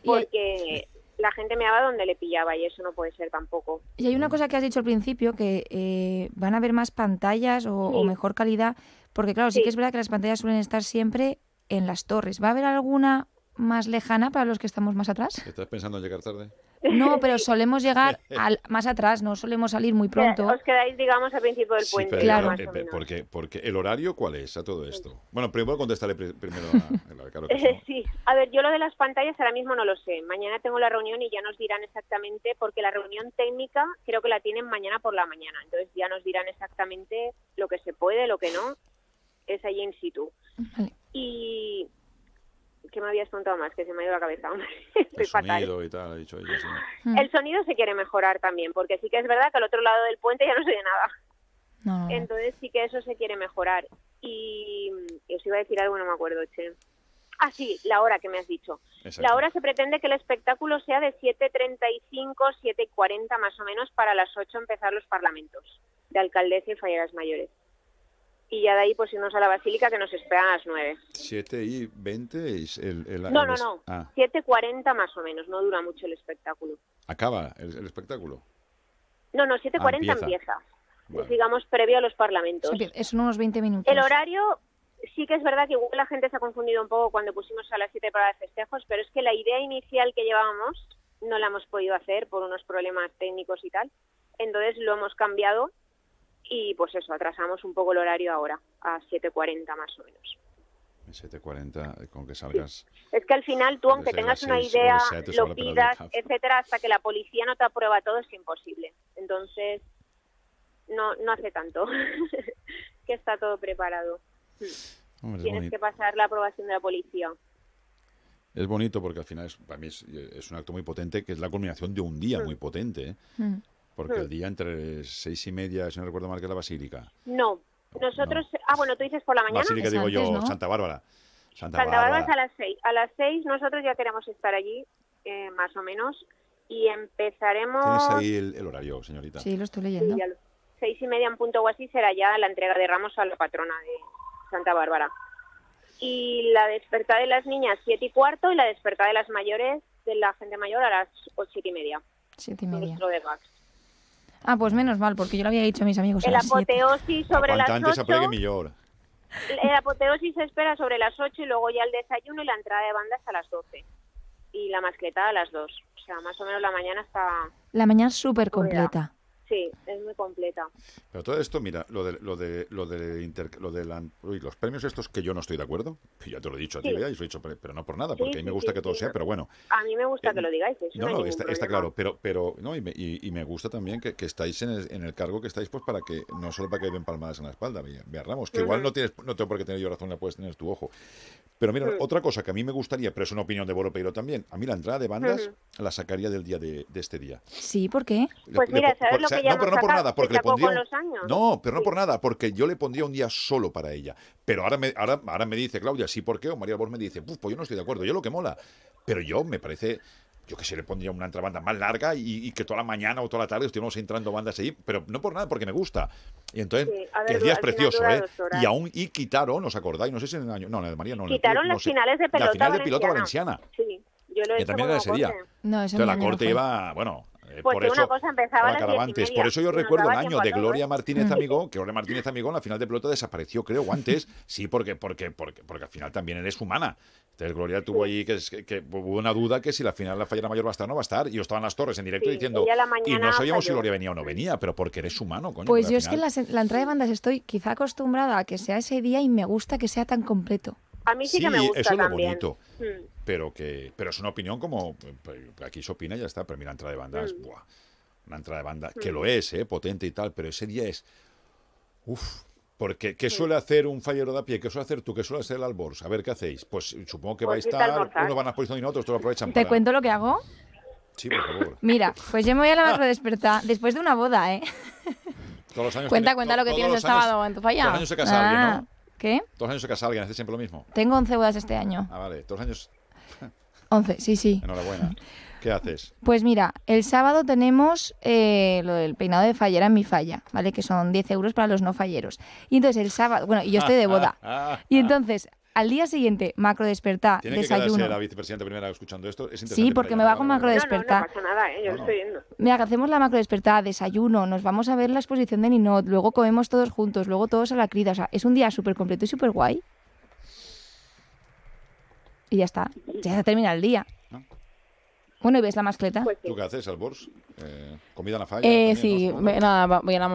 Y- porque la gente meaba donde le pillaba y eso no puede ser tampoco. y hay una cosa que has dicho al principio, que eh, van a haber más pantallas o, mejor calidad, porque claro, sí Sí. que es verdad que las pantallas suelen estar siempre en las torres. ¿Va a haber alguna más lejana para los que estamos más atrás? ¿Estás pensando en llegar tarde? No, pero solemos llegar al, más atrás, no solemos salir muy pronto. Os quedáis, digamos, al principio del puente, Claro. más eh, o pe- menos. porque, porque el horario, ¿cuál es a todo esto? Bueno, primero contestaré pri- primero a, a la Caro, que no. sí, a ver, yo lo de las pantallas ahora mismo no lo sé. Mañana tengo la reunión y ya nos dirán exactamente, porque la reunión técnica creo que la tienen mañana por la mañana. Entonces ya nos dirán exactamente lo que se puede, lo que no. Es allí in situ. Vale. Y... ¿Qué me habías preguntado más? Que se me ha ido la cabeza. hombre. Estoy El fatal. sonido y tal, ha dicho ella, sí. Mm. El sonido se quiere mejorar también, porque sí que es verdad que al otro lado del puente ya no se oye nada. No. Entonces sí que eso se quiere mejorar. Y, y os iba a decir algo, no me acuerdo, che. Ah, sí, la hora que me has dicho. Exacto. La hora se pretende que el espectáculo sea de 7.35, 7.40 más o menos para las 8 empezar los parlamentos de alcaldesa y falleras mayores. Y ya de ahí pues irnos a la basílica que nos esperan a las 9. 7 y 20 es el, el- No, el- no, no. Ah, 7.40 más o menos, no dura mucho el espectáculo. acaba el, el espectáculo. No, no, 7.40 Ah, empieza. empieza. Es, digamos, previo a los parlamentos. Son unos 20 minutos. El horario, sí que es verdad que igual la gente se ha confundido un poco cuando pusimos a las 7 para de festejos, pero es que la idea inicial que llevábamos no la hemos podido hacer por unos problemas técnicos y tal. Entonces lo hemos cambiado y pues eso, atrasamos un poco el horario ahora, a 7.40 más o menos. 7.40, eh, con que salgas. Es que al final tú, aunque tengas una idea, lo pidas, etcétera, hasta que la policía no te aprueba todo es imposible. Entonces, no, no hace tanto que está todo preparado. Hombre, Tienes que pasar la aprobación de la policía. es bonito porque al final es, para mí es, es un acto muy potente que es la culminación de un día muy potente. ¿eh? Mm. Porque el día entre seis y media, si no recuerdo mal, que es la Basílica. No, nosotros... Ah, bueno, tú dices por la mañana. Basílica digo yo, Santa Bárbara. Santa, Santa Bárbara es a las seis. A las seis nosotros ya queremos estar allí, eh, más o menos, y empezaremos... ¿Tienes ahí el, el horario, señorita? Sí, lo estoy Sí, leyendo. lo- seis y media en punto o así será ya la entrega de ramos a la patrona de Santa Bárbara. Y la despertada de las niñas siete y cuarto y la despertada de las mayores, de la gente mayor a las ocho y media. Siete y media. Nuestro de Gax. Ah, pues menos mal, porque yo lo había dicho a mis amigos. El apoteosis sobre las Cuanto antes ocho. aplegue, mejor. El apoteosis se espera sobre las 8 y luego ya el desayuno y la entrada de bandas a las 12. Y la mascletada a las 2. O sea, más o menos la mañana está... La mañana súper completa. Sí, es muy completa. Pero todo esto, mira, lo de, lo de, lo de, inter- lo de la- uy, los premios estos que yo no estoy de acuerdo, que ya te lo he dicho a ti, Sí. Y os lo he dicho, pero no por nada, Sí, porque a mí me gusta sí, que todo sí. sea, pero bueno. A mí me gusta que lo digáis. Eso Eh, No, no, está, está claro, pero, pero no, y me, y, y me gusta también que, que estáis en el, en el cargo que estáis, pues para que, no solo para que den palmadas en la espalda, Ramos, que igual no tienes, no tengo por qué tener yo razón, la puedes tener tu ojo. Pero mira, otra cosa que a mí me gustaría, pero es una opinión de Boro Peiro también, a mí la entrada de bandas la sacaría del día de, de este día. Sí, ¿por qué? Pues mira, ¿sabes por- lo sea, No, pero no por nada, porque le pondría. un- los años. No, pero no por nada, porque yo le pondría un día solo para ella. Pero ahora me, ahora, ahora me dice Claudia, sí, ¿por qué? O María Bor me dice, "Uf, pues yo no estoy de acuerdo, yo lo que mola. Pero yo me parece. Yo que sé, le pondría una banda más larga y, y que toda la mañana o toda la tarde estuviéramos entrando bandas ahí, pero no por nada, porque me gusta. Y entonces, Sí, ver, que el día es precioso, ¿eh? Y aún, y quitaron, ¿os acordáis? No sé si en el año, no, en el de María no. Quitaron no las sé. finales de pelota La final de piloto valenciana. valenciana. Sí, yo lo he Que hecho también era ese día. corte. No, Entonces la corte fue. iba, bueno, eh, Pues por digo eso. una cosa, empezaba a las diez y Por eso yo recuerdo el año de. Gloria Martínez. Amigón, que Gloria Martínez Amigón la final de pelota desapareció, creo, o antes. Sí, porque, porque, porque, porque al final también eres humana. Entonces Gloria tuvo ahí que, es- que, que hubo una duda que si la final la fallera mayor va a estar o no va a estar. Y yo estaba en las torres en directo Sí, diciendo. Y no sabíamos si falló. Gloria venía o no venía, pero porque eres humano, coño. Pues yo es que la, la entrada de bandas estoy quizá acostumbrada a que sea ese día y me gusta que sea tan completo. A mí sí, que me Sí, gusta eso es lo también. bonito. Mm. Pero que pero es una opinión como pues, aquí se opina y ya está pero mira entrada de bandas Mm. buah, una entrada de banda que Mm. lo es eh, potente y tal pero ese día es uff porque ¿qué suele hacer un fallero de a pie? ¿Qué suele hacer tú? ¿Qué suele hacer el Albors? A ver qué hacéis. Pues supongo que Pues va a estar, unos van a exposición y otros lo aprovechan ¿Te para... cuento lo que hago? Sí, por favor. Mira, pues yo me voy a la macro despertar después de una boda, ¿eh? Todos los años Cuenta, tiene- cuenta lo que tienes el sábado en tu falla. Todos los años se casa alguien, Ah, ¿no? ¿Qué? Todos los años se casa alguien, hace siempre lo mismo. Tengo 11 bodas este año. Ah, vale. Todos los años... 11, sí, sí. Enhorabuena. ¿Qué haces? Pues mira, el sábado tenemos eh, lo del peinado de fallera en mi falla, ¿vale? Que son 10 euros para los no falleros. Y entonces el sábado, bueno, y yo estoy de boda. Y entonces, al día siguiente, macro despertar, Tiene que desayuno. quedarse la vicepresidenta primera escuchando esto. Es Sí, porque me va con macro No, no, no despertar. pasa nada, ¿eh? yo lo No, no. estoy viendo. Mira, que hacemos la macro despertada, desayuno, nos vamos a ver la exposición de Ninot, luego comemos todos juntos, luego todos a la crida. O sea, es un día súper completo y súper guay. Y ya está. Ya se termina el día. ¿No? Bueno, ¿y ves la mascleta? Pues sí. ¿Tú qué haces, Albors? Eh, ¿Comida en la falla? Eh, también, sí, ¿no? me- nada, voy a la,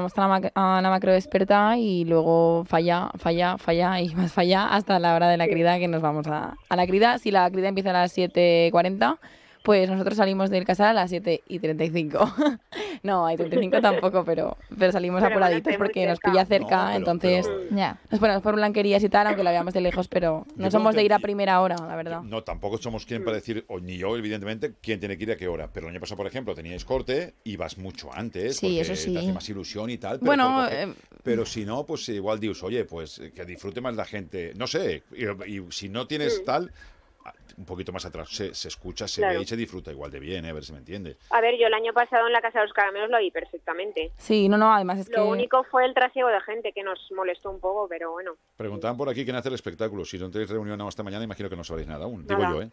a la macro desperta y luego falla, falla, falla y más falla hasta la hora de la crida que nos vamos a, a la crida. Si la crida empieza a las 7.40, pues nosotros salimos del casal a las 7 y 35. no, hay 35 tampoco, pero, pero salimos Pero apuraditos porque nos pilla cerca, No, pero- entonces pero- Ya. nos ponemos por blanquerías y tal, aunque la veamos de lejos, pero no somos de ir a primera hora, la verdad. No, tampoco somos quien para decir, o ni yo, evidentemente, quién tiene que ir a qué hora. Pero el año pasado, por ejemplo, teníais corte y vas mucho antes. Sí, porque eso sí. Te hace más ilusión y tal. Pero, Bueno, eh, pero si no, pues igual dios, oye, pues eh, que disfrute más la gente. No sé, y, y si no tienes tal, un poquito más atrás se, se escucha, se Claro. ve y se disfruta igual de bien, eh, a ver si me entiende. A ver, yo el año pasado en la Casa de los Caramelos lo vi perfectamente. Sí, no, no, además es Lo que... único fue el trasiego de gente que nos molestó un poco, pero bueno. Preguntaban por aquí quién hace el espectáculo. Si no tenéis reunión hasta mañana, imagino que no sabréis nada aún. Digo yo, ¿eh?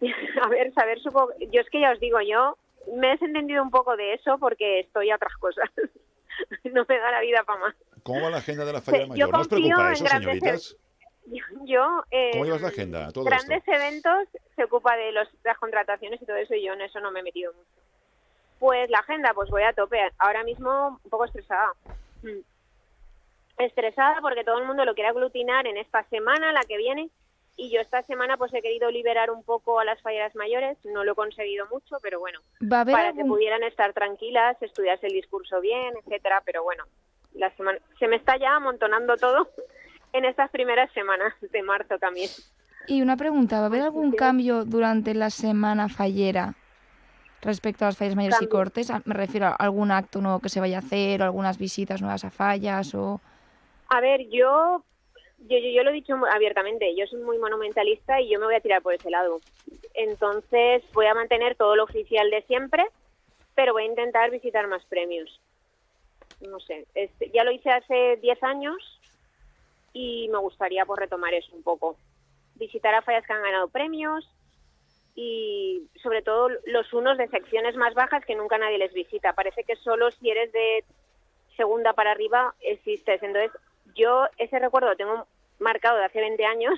A ver, saber supongo... Yo es que ya os digo, yo me he desentendido un poco de eso porque estoy a otras cosas. no me da la vida para más. ¿Cómo va la agenda de la falla Sí, yo mayor? ¿No os preocupa en eso, señoritas? Yo, yo, eh, ¿Cómo llevas la agenda? Todo grandes esto. eventos se ocupa de los, las contrataciones y todo eso y yo en eso no me he metido mucho. Pues la agenda, pues voy a tope. Ahora mismo un poco estresada. Mm. Estresada porque todo el mundo lo quiere aglutinar en esta semana, la que viene, y yo esta semana pues he querido liberar un poco a las falleras mayores. No lo he conseguido mucho, pero bueno, Va a haber para que pudieran estar tranquilas, estudiarse el discurso bien, etcétera. Pero bueno, la semana se me está ya amontonando todo en estas primeras semanas de marzo también. Y una pregunta, ¿va a haber algún cambio durante la semana fallera respecto a las fallas mayores y Cambio. cortes? Ah, Me refiero a algún acto nuevo que se vaya a hacer o algunas visitas nuevas a fallas o... A ver, yo, yo, yo, yo lo he dicho abiertamente, yo soy muy monumentalista y yo me voy a tirar por ese lado. Entonces voy a mantener todo lo oficial de siempre, pero voy a intentar visitar más premios. No sé, este, ya lo hice hace 10 años y me gustaría pues retomar eso un poco. Visitar a fallas que han ganado premios y sobre todo los unos de secciones más bajas que nunca nadie les visita. Parece que solo si eres de segunda para arriba existes. Entonces, yo ese recuerdo lo tengo marcado de hace 20 años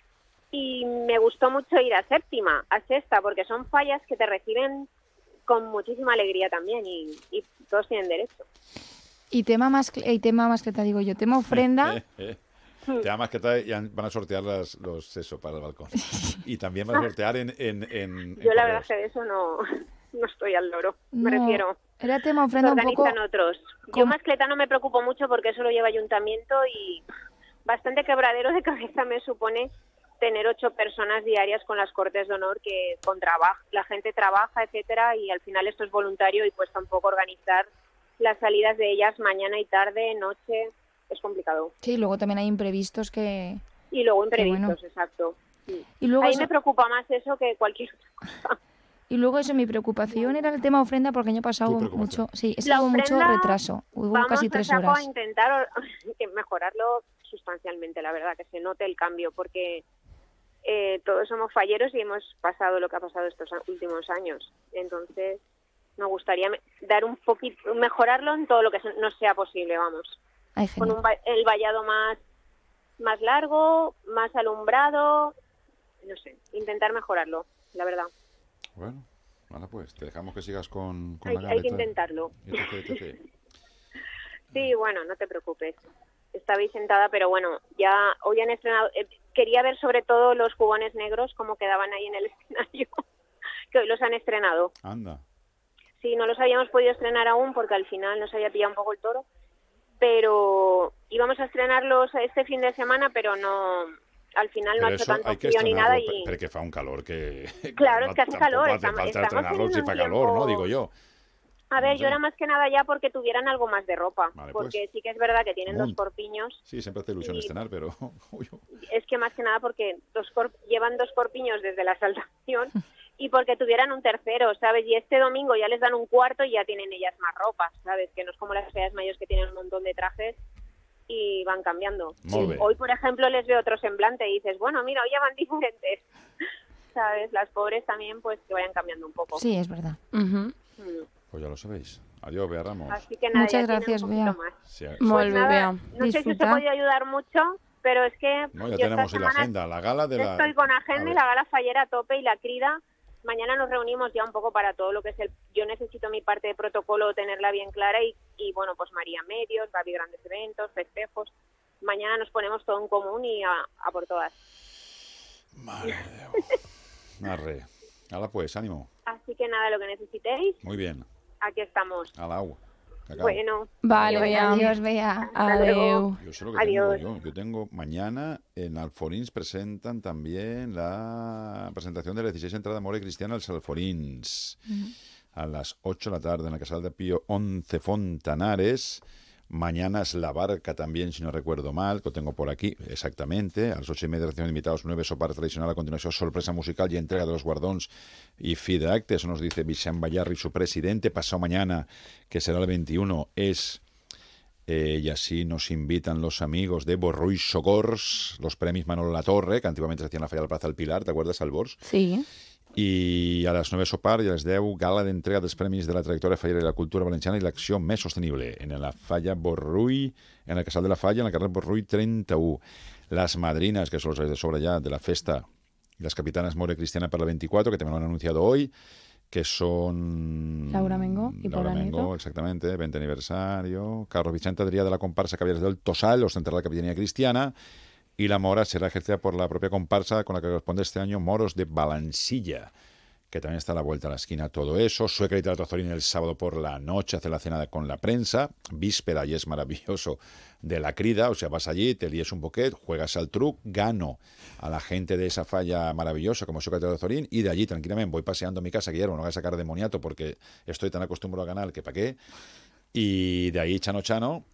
y me gustó mucho ir a séptima, a sexta, porque son fallas que te reciben con muchísima alegría también y, y todos tienen derecho. Y tema más, y tema más que te digo yo, tema ofrenda, Eh, eh. Te amas que te, y van a sortear las, los eso para el balcón. Y también van a sortear en... en, en- en Yo la verdad es que de eso no, no estoy al loro, me No, refiero. era tema ofrenda un poco... organizan otros. Yo como- mascleta no me preocupo mucho porque eso lo lleva ayuntamiento y bastante quebradero de cabeza me supone tener ocho personas diarias con las cortes de honor que con trabajo la gente trabaja etcétera y al final esto es voluntario y cuesta un poco organizar las salidas de ellas mañana y tarde noche es complicado Sí, luego también hay imprevistos que... y luego bueno. imprevistos exacto Sí. Y luego, ahí eso, me preocupa más eso que cualquier otra y luego eso, mi preocupación era el tema ofrenda porque el año pasado hubo mucho... Sí, es que La hubo mucho ofrenda, retraso, hubo Vamos casi a tres horas. a intentar mejorarlo sustancialmente, la verdad, que se note el cambio, porque eh, todos somos falleros y hemos pasado lo que ha pasado estos a- últimos años. Entonces, me gustaría me- dar un poquito, mejorarlo en todo lo que nos sea posible, vamos. Ay, Con un el vallado más, más largo, más alumbrado, no sé, intentar mejorarlo, la verdad. Bueno, ahora pues, te dejamos que sigas con, con Hay, la hay que galeta. intentarlo. Etc, etc. Sí, bueno, no te preocupes. Estabais sentada, pero bueno, ya hoy han estrenado. eh, quería ver sobre todo los jugones negros, cómo quedaban ahí en el escenario, que hoy los han estrenado. Anda. Sí, no los habíamos podido estrenar aún porque al final nos había pillado un poco el toro, pero íbamos a estrenarlos este fin de semana, pero no. Al final no Pero ha hecho tanto frío ni nada y. pero que fa un calor que... Claro, no- es que hace calor, hace falta estamos estrenarlos si fa un calor, ¿no? tiempo- Digo yo. A ver, No yo era sé. más que nada ya porque tuvieran algo más de ropa, Vale, pues. porque sí que es verdad que tienen dos corpiños Sí, siempre hace ilusión estrenar, pero... es que más que nada porque dos cor- llevan dos corpiños desde la saltación y porque tuvieran un tercero, ¿sabes? Y este domingo ya les dan un cuarto y ya tienen ellas más ropa, ¿sabes? Que no es como las feas mayores que tienen un montón de trajes y van cambiando. Bé. Hoy, por ejemplo, les veo otro semblante y dices, bueno, mira, hoy ya van diferentes, ¿sabes? Las pobres también, pues que vayan cambiando un poco. Sí, es verdad. Mm. Pues ya lo sabéis. Adiós, Bea Ramos. Así que nada, Muchas gracias, Bea. Sí, Pues bé, nada, Bea. No sé si os he Disfruta. podido ayudar mucho, pero es que no, ya yo tenemos la agenda, la gala de la... Estoy con A agenda y la gala fallera a tope y la crida. Mañana nos reunimos ya un poco para todo lo que es el... Yo necesito mi parte de protocolo tenerla bien clara y, y bueno, pues María Medios, Gaby Grandes Eventos, festejos. Mañana nos ponemos todo en común y a, a por todas. Madre. Arre. Ahora pues, ánimo. Así que nada, lo que necesitéis, Muy bien. aquí estamos. Al agua. Bueno, Vale, Bea. Adiós, Bea. Adeu. Yo sé lo que Adiós. tengo yo. Yo tengo mañana en Alforins presentan también la presentación de la 16 entrada More Cristiana al Alforins. A las 8 de la tarde en la Casal de Pío 11 Fontanares. Mañana es la barca también, si no recuerdo mal, que tengo por aquí, exactamente. A las 8 y media reciben invitados 9 sopar tradicional, a continuación sorpresa musical y entrega de los guardons y feedback. Eso nos dice Vicente Bayarri, su presidente. Pasado mañana, que será el 21, es eh, y así nos invitan los amigos de Borruy Socors, los premios Manolo La Torre, que antiguamente se hacían la Falla del Plaza del Pilar, ¿te acuerdas, Albors? Sí. I a les 9 sopar i a les 10 gala d'entrega dels premis de la trajectòria fallera i la cultura valenciana i l'acció més sostenible en la Falla Borrull, en el Casal de la Falla, en el carrer Borrull 31. Las madrinas, que son los de sobre ya de la festa, y las capitanas More Cristiana para la 24, que también lo han anunciado hoy, que son... Laura Mengo y Laura Mengo, Nieto. exactamente, 20 aniversario. Carlos Vicente Adrià de la comparsa Caballeros del Tosal, ostentará la capitanía cristiana. Y la mora será ejercida por la propia comparsa con la que corresponde este año Moros de Balansilla, que también está a la vuelta a la esquina todo eso. Sueca y Teatro Zorín el sábado por la noche hace la cena con la prensa. Víspera y es maravilloso de la crida. O sea, vas allí, te líes un boquet, juegas al truc, gano a la gente de esa falla maravillosa como Sueca y Teatro Zorín y de allí tranquilamente voy paseando mi casa, Guillermo, no voy a sacar de moniato porque estoy tan acostumbrado a ganar que pa' qué. Y de ahí, chano chano,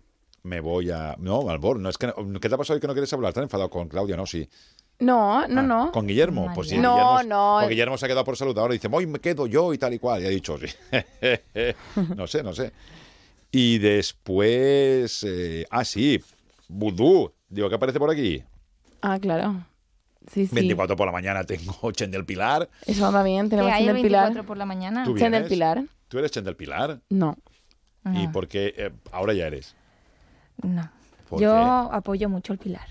me voy a... No, Albor, no es que... ¿Qué te ha pasado hoy que no quieres hablar? ¿Estás enfadado con Claudia? No, sí. No, no, Ah, no. ¿Con Guillermo? Pues sí, No, Guillermo, no. pues Guillermo se ha quedado por salud. Ahora dice, hoy me quedo yo y tal y cual. Y ha dicho, sí. no sé, no sé. Y después... eh, ah, sí. Vudú. Digo, ¿qué aparece por aquí? Ah, claro. Sí, sí. 24 por la mañana tengo Chen del Pilar. Eso también, tenemos Chen el del 24 Pilar. por la mañana. ¿Tú Chen del? Pilar. ¿Tú eres Chen del Pilar? No. ¿Y Ah. por qué eh, ahora ya eres? No. ¿Por Yo qué? apoyo mucho el Pilar,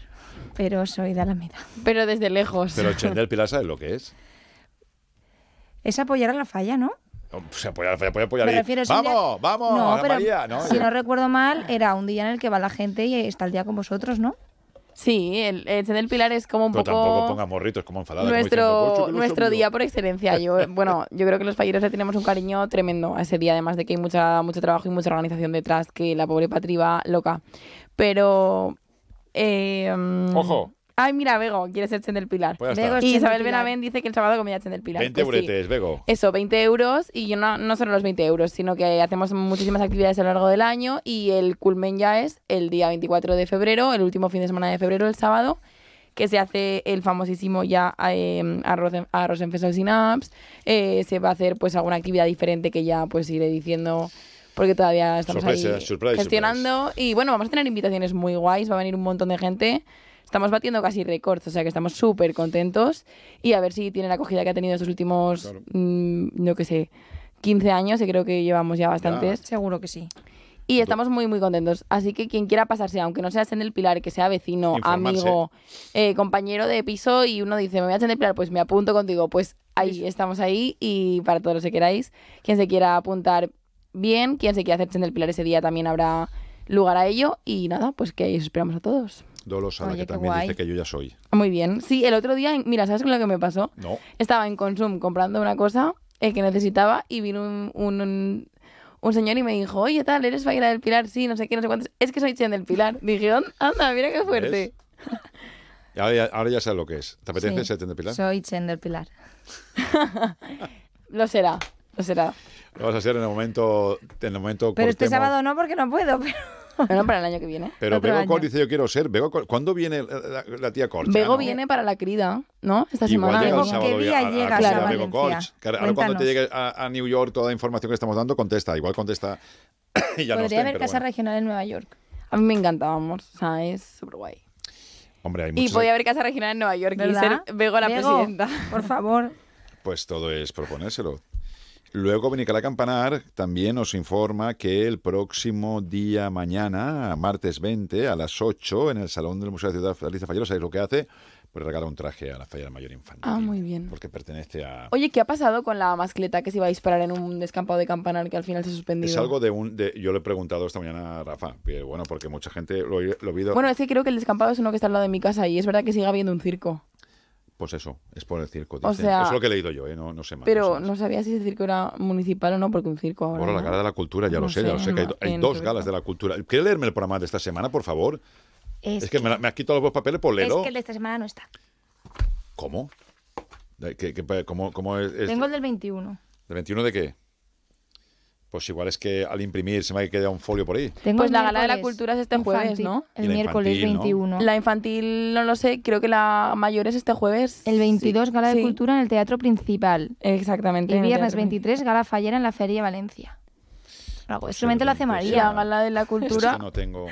pero soy de Alameda. Pero desde lejos. Pero Chen del Pilar, ¿sabes lo que es? Es apoyar a la falla, ¿no? O sea, apoyar, apoyar, apoyar Me ahí. refiero, ¡Vamos! ¡Vamos! No, pero María! ¿no? si no recuerdo mal, era un día en el que va la gente y está el día con vosotros, ¿no? Sí, el, el Chen del Pilar es como un Pero poco... tampoco ponga morritos como diciendo, nuestro "Ocho, que no nuestro soy yo". día por excelencia. Yo, bueno, yo creo que los falleros le tenemos un cariño tremendo a ese día, además de que hay mucha, mucho trabajo y mucha organización detrás, que la pobre Patri va loca. Pero... eh, mm, Ojo. Ay, mira, Bego, quiere ser Chen del Pilar. Pues ya es Y Chen del Isabel Pilar. Benavent dice que el sábado comía Chen del Pilar. 20 Pues sí. euretes, Bego. Eso, 20 euros y yo no, no solo los 20 euros, sino que hacemos muchísimas actividades a lo largo del año y el culmen ya es el día 24 de febrero, el último fin de semana de febrero, el sábado, que se hace el famosísimo ya eh, arroz, en, arroz en Synapse, eh, se va a hacer pues alguna actividad diferente que ya pues iré diciendo porque todavía estamos ahí surprise, gestionando y bueno, vamos a tener invitaciones muy guays, va a venir un montón de gente. Estamos batiendo casi récords, o sea que estamos súper contentos y a ver si tiene la acogida que ha tenido estos últimos, Claro. mm, no que sé, 15 años, y creo que llevamos ya bastantes. Seguro que sí. Y estamos muy, muy contentos. Así que quien quiera pasarse, aunque no sea en el Pilar, que sea vecino, Informarse. amigo, eh, compañero de piso, y uno dice, me voy a el Pilar, pues me apunto contigo. Pues ahí, estamos ahí, y para todos los que queráis, quien se quiera apuntar bien, quien se quiera hacer el Pilar ese día también habrá lugar a ello. Y nada, pues que ahí os esperamos a todos. Dolo Sala, Oye, que también guay. dice que yo ya soy. Muy bien. Sí, el otro día, mira, ¿sabes lo que me pasó? No. Estaba en Consum comprando una cosa eh, que necesitaba y vino un, un, un- un señor y me dijo, oye, tal, ¿eres Faira del Pilar? Sí, no sé qué, no sé cuántos. Es que soy Chen del Pilar. Dije, "On- anda, mira qué fuerte. Y ahora, ya, ahora ya sabes lo que es. ¿Te apetece Sí. ser Chen del Pilar? Soy Chen del Pilar. Lo será, lo será. Lo vas a hacer en el momento. En el momento Pero este cortemos. sábado no, porque no puedo. Pero... Bueno, para el año que viene. Pero otro Bego año. Cor dice yo quiero ser. Bego Cor- ¿Cuándo viene la, la- la tía Corch? Bego ¿no? viene para la crida, ¿no? Esta Igual semana. llega el ¿Con qué día a- a- a- llegas a a Bego ahora cuando te llegue a, a New York toda la información que estamos dando, contesta. Igual contesta y ya no Podría estén, haber casa bueno. regional en Nueva York. A mí me encanta, vamos. O sea, es súper guay. Hombre, hay Y podía haber casa regional en Nueva York ¿Verdad? y ser Bego la Bego, presidenta. Por favor. Pues todo es proponérselo. Luego Vinicala Campanar también nos informa que el próximo día mañana, martes 20, a las 8, en el Salón del Museo de la Ciudad Alicia Fallero, ¿sabéis lo que hace? Pues regala un traje a la Fallera Mayor Infantil. Ah, muy bien. Porque pertenece a... Oye, ¿qué ha pasado con la mascleta que se iba a disparar en un descampado de campanar que al final se ha suspendido? Es algo de un... De, yo le he preguntado esta mañana a Rafa, que bueno, porque mucha gente lo, lo ha oído... Bueno, es que creo que el descampado es uno que está al lado de mi casa y es verdad que sigue habiendo un circo. Pues eso, es por el circo. O dicen. sea, Eso es lo que he leído yo, ¿eh? no, no sé más. Pero no sabía si ese circo era municipal o no, porque un circo ahora. Bueno, la cara de la cultura, ya No lo sé, ya lo sé, que hay, dos galas de la cultura. ¿Quieres leerme el programa de esta semana, por favor? Es, Es que me, has quitado los dos papeles por es leerlo. que el de esta semana no está. ¿Cómo? ¿De qué- qué- cómo, cómo es, es- Tengo el del 21. ¿Del 21 de qué? Pues igual es que al imprimir se me ha quedado un folio por ahí. Tengo Pues el la gala de la cultura es este jueves, infantil, ¿no? El miércoles infantil, ¿no? 21. La infantil no lo sé, creo que la mayor es este jueves. El 22, Sí, gala de sí, cultura en el Teatro Principal. Exactamente. El el viernes teatro. 23, gala fallera en la Feria Valencia. Algo, Pues solamente el lo hace 26. La María. gala de la Es cultura, que no tengo...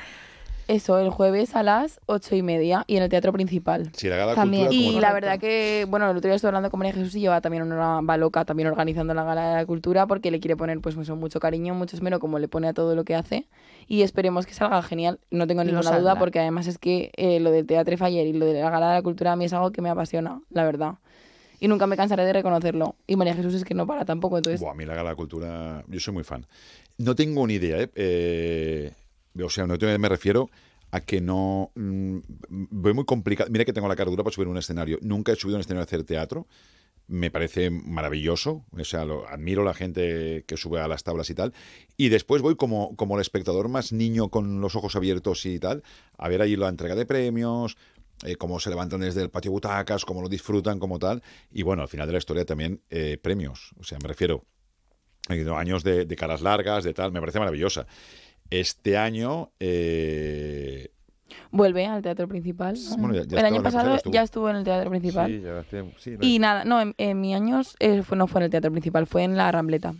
eso, el jueves a las ocho y media y en el teatro principal. Si la gala de También. cultura... Y como- la verdad que, bueno, el otro día estuve hablando con María Jesús y lleva también una va loca también organizando la gala de la cultura porque le quiere poner pues eso, mucho cariño, mucho esmero como le pone a todo lo que hace y esperemos que salga genial. No tengo ninguna duda porque además es que eh, lo del Teatre Faller y lo de la gala de la cultura a mí es algo que me apasiona, la verdad. Y nunca me cansaré de reconocerlo. Y María Jesús es que no para tampoco, entonces... Buah, a mí la gala de la cultura... Yo soy muy fan. No tengo ni idea, ¿eh? Eh, o sea, no me refiero a que no... mm, voy muy complicado. Mira que tengo la cara dura para subir un escenario. Nunca he subido un escenario a hacer teatro. me parece maravilloso, o sea, lo, admiro la gente que sube a las tablas y tal, y después voy como, como el espectador más niño con los ojos abiertos y tal, a ver ahí la entrega de premios, eh, cómo se levantan desde el patio butacas, cómo lo disfrutan como tal, y bueno, al final de la historia también eh, premios, o sea, me refiero, años de, de caras largas, de tal, me parece maravillosa. Este año... eh, Vuelve al teatro principal. Bueno, ya- ya el año pasado estuvo. ya estuvo en el teatro principal. Sí, ya sí, Y nada, no, en, en mi años eh, fue, no fue en el teatro principal, fue en la Rambleta.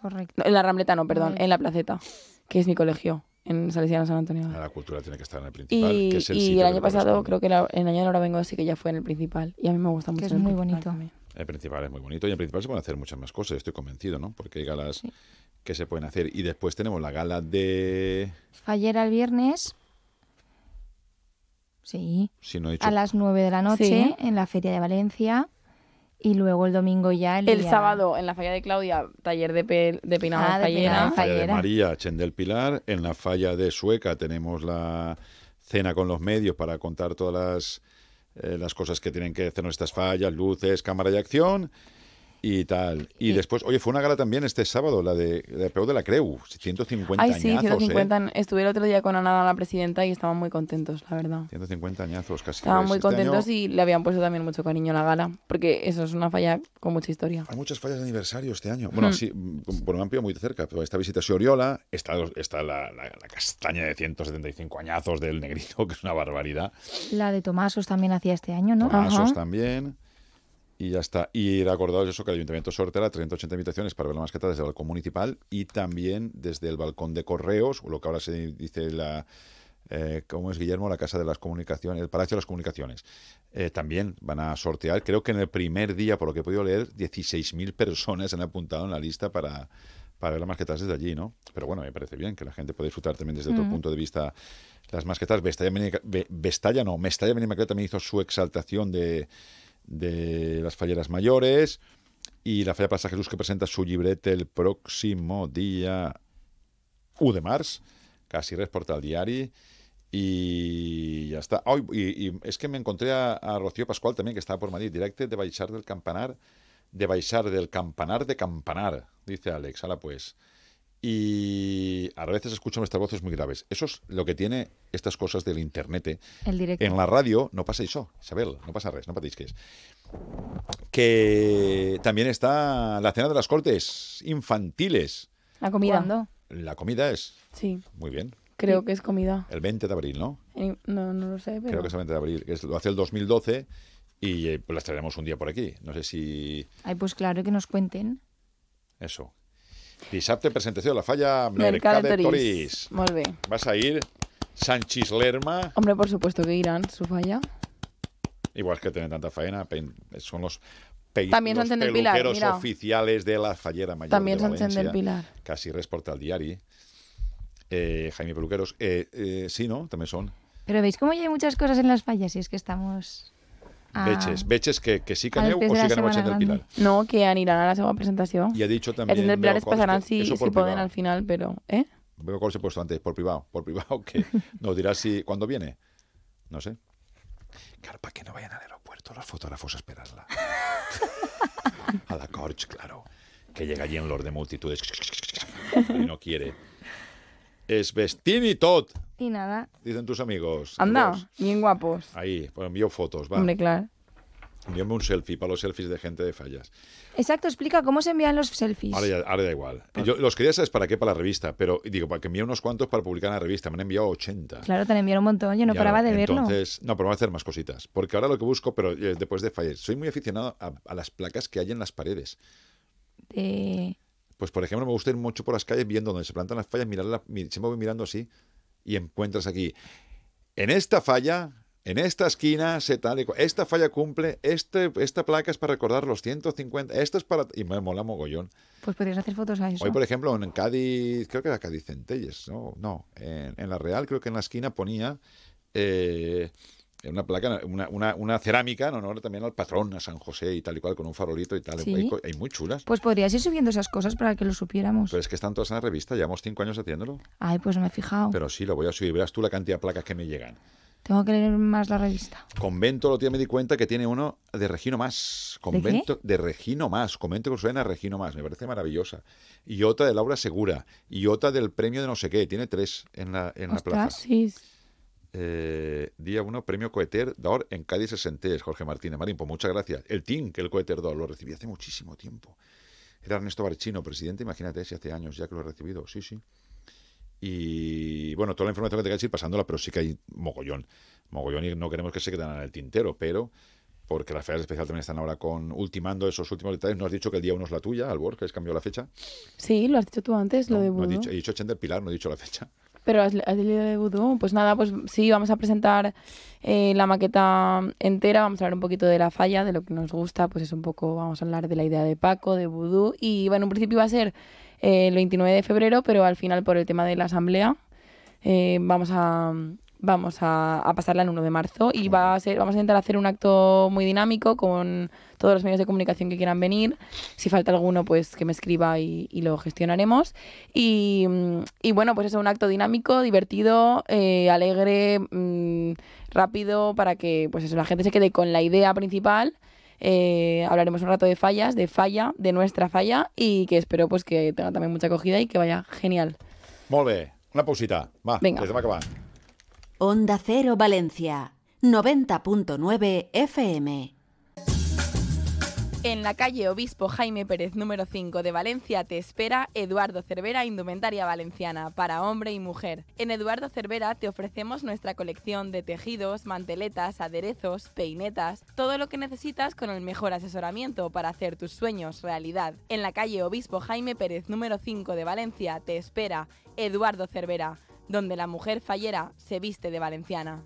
Correcto. No, en la Rambleta no, perdón, Vale. en la Placeta, que es mi colegio, en Salesiano San Antonio. la cultura tiene que estar en el principal, Y, que es el y sitio el año pasado, creo que la- en el año de ahora vengo sí que ya fue en el principal. Y a mí me gusta mucho. es el muy principal bonito. también. El principal es muy bonito y en principal se pueden hacer muchas más cosas, estoy convencido, ¿no? Porque hay galas que se pueden hacer. Y después tenemos la gala de... Fallera el viernes. Sí. Si no he dicho... A las 9 de la noche Sí. en la Feria de Valencia. Y luego el domingo ya el, El día- sábado, en la falla de Claudia, taller de, pe- de peinado Ah, de de fallera. En la falla de. María, Chen del Pilar. En la falla de Sueca tenemos la cena con los medios para contar todas las, eh, las cosas que tienen que hacer nuestras fallas, luces, cámara y acción y tal. Y después, oye, fue una gala también este sábado, la de, de Peu de la Creu, 150 Ay, sí, añazos, 150. ¿eh? Estuve el otro día con Ana, la presidenta, y estaban muy contentos, la verdad. 150 añazos casi. Estaban muy Este año contentos y le habían puesto también mucho cariño a la gala, porque eso es una falla con mucha historia. Hay muchas fallas de aniversario este año. Bueno, Hmm. sí, por han pillado muy de cerca. Pero esta visita a Oriola, está, está la, la- la castaña de 175 añazos del negrito, que es una barbaridad. La de Tomasos también hacía este año, ¿no? Tomasos también. Y ya está. Y recordaros eso que el Ayuntamiento sorteará 380 invitaciones para ver la masqueta desde el balcón municipal y también desde el balcón de correos, o lo que ahora se dice la. Eh, ¿Cómo es Guillermo? La Casa de las Comunicaciones, el Palacio de las Comunicaciones. Eh, también van a sortear, creo que en el primer día, por lo que he podido leer, 16.000 personas han apuntado en la lista para, para ver las masquetas desde allí, ¿no? Pero bueno, me parece bien que la gente puede disfrutar también desde otro Mm. punto de vista las masquetas. Vestalla, Vestalla no, Mestalla Benimaclet también hizo su exaltación de, de las falleras mayores y la Falla Plaza Jesús que presenta su librete el próximo día 1 de març, casi res porta el diari y ya está. Y, es que me encontré a, Rocío Pascual también, que estaba por Madrid, directe de Baixar del Campanar, de Baixar del Campanar de Campanar, dice Alex, ahora pues. Y a veces escucho nuestras voces muy graves. Eso es lo que tiene estas cosas del internet. El directo. En la radio no pasa eso, Isabel, no pasa res, no patéis que es. Que también está la cena de las cortes infantiles. La comida. ¿Cuándo? La comida es Sí, muy bien. creo que es comida. El 20 de abril, ¿no? Eh, No, no lo sé, pero... Creo que es el 20 de abril. que es- lo hace el 2012 y eh, pues las traeremos un día por aquí. No sé si Ay, pues claro, que nos cuenten. eso. Dissabte presentació de la falla Mercat Mercat de de Torís. Torís. Molt bé. Vas a ir Sanchis Lerma, Hombre, por supuesto que irán, su falla. igual que tienen tanta faena, son los, También los Pilar, peluqueros mira. oficiales de la fallera mayor También de Valencia. Pilar. Casi resporta al diari. Eh, Jaime Peluqueros. Eh, eh, sí, ¿no? También son. Pero veis cómo ya hay muchas cosas en las fallas y es que estamos... a- Veches, veches que, que sí que a aneu o sí que aneu a del Grande. Pilar. No, que aniran a la segunda presentación. Y ha dicho también... del Pilar Bego es pasarán si, si pueden al final, pero... ¿Eh? Veo cuál se puesto antes, por privado, por privado, que nos dirá si cuándo viene. No sé. Claro, para que no vayan al aeropuerto los fotógrafos a esperarla. a la Corch, claro. Que llega allí en Lord de multitudes y no quiere. Es vestín y tot, Y nada, dicen tus amigos. Anda, bien guapos. Ahí, pues envío fotos, va. Hombre, claro. Envíame un selfie para los selfies de gente de fallas. Exacto, explica cómo se envían los selfies. Ahora, ya- ahora da igual. Yo los quería saber para qué, para la revista, pero digo, para que envíe unos cuantos para publicar en la revista. Me han enviado 80. Claro, te han enviado un montón, yo no paraba de verlo. Entonces, no, pero voy a hacer más cositas. Porque ahora lo que busco, pero eh, después de fallar, soy muy aficionado a, a las placas que hay en las paredes. De... Pues, por ejemplo, me gusta ir mucho por las calles viendo donde se plantan las fallas, mirarla, mi- siempre voy mirando así y encuentras aquí. En esta falla, en esta esquina, se tal y cual. Esta falla cumple, este, esta placa es para recordar los 150, esto es para... Y me mola mogollón. Pues podrías hacer fotos a eso. Hoy, por ejemplo, en Cádiz, creo que era Cádiz Centelles, ¿no? No, en, en la Real creo que en la esquina ponía eh, una placa, una, una, una cerámica en honor también al patrón, a San José y tal y cual, con un farolito y tal. ¿Sí? Hay, muy chulas. Pues podrías ir subiendo esas cosas para que lo supiéramos. Pero es que están todas en la revista, llevamos cinco años haciéndolo. Ay, pues no me he fijado. Pero sí, lo voy a subir. Verás tú la cantidad de placas que me llegan. Tengo que leer más la revista. Convento, lo día me di cuenta que tiene uno de Regino Más. Convento de, Regino Más. Convento que suena a Regino Más. Me parece maravillosa. Y otra de Laura Segura. Y otra del premio de no sé qué. Tiene tres en la, en la plaza. Sí. Eh, día 1, premio Coeter d'Or en Cádiz 60. Jorge Martínez Marín, pues muchas gracias. El team que el Coeter d'Or lo recibí hace muchísimo tiempo. Era Ernesto Barchino, presidente, imagínate si hace años ya que lo he recibido. Sí, sí. Y bueno, toda la información que tengáis ir pasándola, pero sí que hay mogollón. Mogollón y no queremos que se queden en el tintero, pero porque las ferias especiales también están ahora con ultimando esos últimos detalles. ¿No has dicho que el día 1 es la tuya, Albor, que has cambiado la fecha? Sí, lo has dicho tú antes, lo de no he dicho, he dicho Chender Pilar, no he dicho la fecha. Pero has, has leído de Vudú. Pues nada, pues sí, vamos a presentar eh, la maqueta entera, vamos a hablar un poquito de la falla, de lo que nos gusta, pues es un poco, vamos a hablar de la idea de Paco, de Vudú. Y bueno, en un principio va a ser eh, el 29 de febrero, pero al final por el tema de la asamblea eh, vamos a vamos a, a, pasarla el 1 de marzo y va a ser, vamos a intentar hacer un acto muy dinámico con todos los medios de comunicación que quieran venir. Si falta alguno, pues que me escriba y, y lo gestionaremos. Y, y, bueno, pues es un acto dinámico, divertido, eh, alegre, mmm, rápido, para que pues eso, la gente se quede con la idea principal. Eh, hablaremos un rato de fallas, de falla, de nuestra falla y que espero pues que tenga también mucha acogida y que vaya genial. Molt bé. Una pausita. Va, Venga. que se va acabar. Onda Cero Valencia, 90.9 FM. En la calle Obispo Jaime Pérez número 5 de Valencia te espera Eduardo Cervera Indumentaria Valenciana para hombre y mujer. En Eduardo Cervera te ofrecemos nuestra colección de tejidos, manteletas, aderezos, peinetas, todo lo que necesitas con el mejor asesoramiento para hacer tus sueños realidad. En la calle Obispo Jaime Pérez número 5 de Valencia te espera Eduardo Cervera, donde la mujer fallera se viste de valenciana.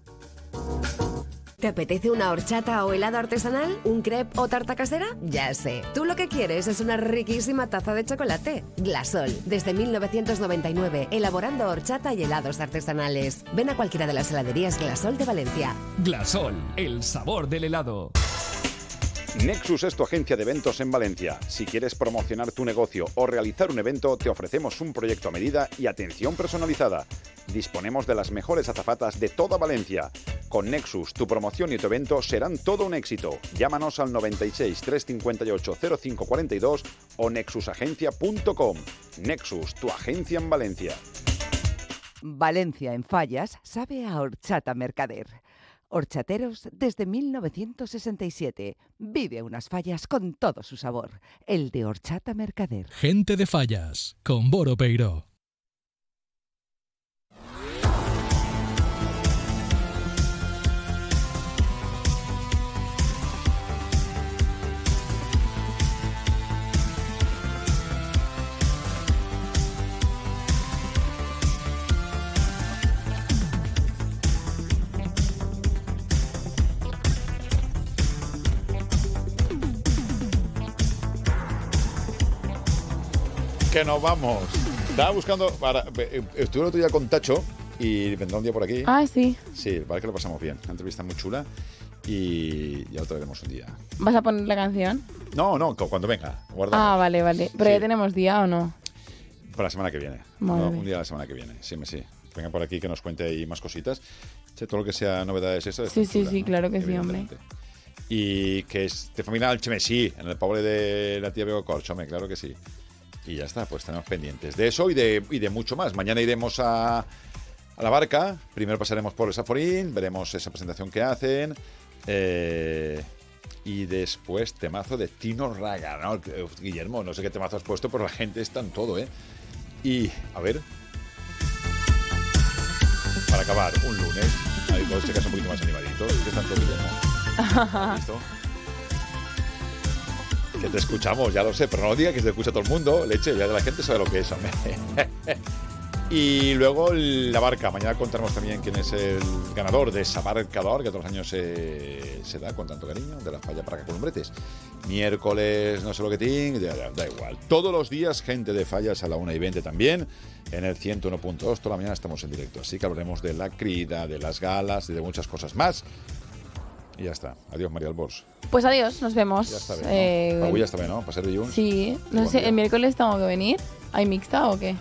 ¿Te apetece una horchata o helado artesanal? ¿Un crepe o tarta casera? Ya sé. Tú lo que quieres es una riquísima taza de chocolate. Glasol, desde 1999, elaborando horchata y helados artesanales. Ven a cualquiera de las heladerías Glasol de Valencia. Glasol, el sabor del helado. Nexus es tu agencia de eventos en Valencia. Si quieres promocionar tu negocio o realizar un evento, te ofrecemos un proyecto a medida y atención personalizada. Disponemos de las mejores azafatas de toda Valencia. Con Nexus, tu promoción y tu evento serán todo un éxito. Llámanos al 96 358 0542 o nexusagencia.com. Nexus, tu agencia en Valencia. Valencia en Fallas sabe a horchata mercader. Horchateros desde 1967. Vive unas fallas con todo su sabor. El de Horchata Mercader. Gente de Fallas, con Boro Peiro. Que nos vamos. Estaba buscando. Para, estuve el otro día con Tacho y vendrá un día por aquí. Ah, sí. Sí, vale que lo pasamos bien. Una entrevista muy chula y ya lo traeremos un día. ¿Vas a poner la canción? No, no, cuando venga. Guardamos. Ah, vale, vale. ¿Pero Sí. ya tenemos día o no? Para la semana que viene. No, un día la semana que viene. Sí, sí. Venga por aquí que nos cuente ahí más cositas. Todo lo que sea novedades esas. Sí, sí, sí, ¿no? claro que sí, hombre. Y que es de familia Alchemesí, en el pobre de la tía Bego Corcho, hombre, claro que sí. Y ya está, pues tenemos pendientes de eso y de, y de mucho más. Mañana iremos a, a la barca. Primero pasaremos por el Saforín, veremos esa presentación que hacen. eh, y después temazo de Tino Raga, ¿no? Guillermo, no sé qué temazo has puesto, pero la gente está en todo, ¿eh? Y, a ver. Para acabar, un lunes. Hay dos chicas un poquito más animaditos. ¿Qué están todos, Guillermo? ¿Listo? Que te escuchamos, ya lo sé, pero no diga que te escucha todo el mundo. Leche, ya la gente sabe lo que es. Y luego la barca. Mañana contaremos también quién es el ganador de esa barcador que todos los años se, se da con tanto cariño de la falla para Columbretes. Miércoles, no sé lo que tiene, da- da igual. Todos los días, gente de fallas a la 1 y 20 también. En el 101.2, toda la mañana estamos en directo. Así que hablaremos de la crida, de las galas y de muchas cosas más. Y ya está. Adiós, María Albors. Pues adiós, nos vemos. Ya está bien, ¿no? Eh, Avui ya está bien, ¿no? Pasar. Sí, no Bon sé, dia. el miércoles tengo que venir. ¿Hay mixta o qué?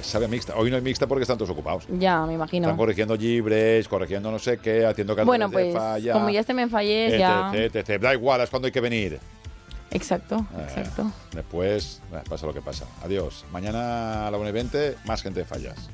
sabe mixta. Hoy no hay mixta porque están todos ocupados. Ya, me imagino. Están corrigiendo libres, corrigiendo no sé qué, haciendo carteles Bueno, pues falla. como ya este me fallé, ya... etc, etc. Da igual, es cuando hay que venir. Exacto, Eh, exacto. Después, eh, pasa lo que pasa. Adiós. Mañana a la 1 y 20, más gente de fallas.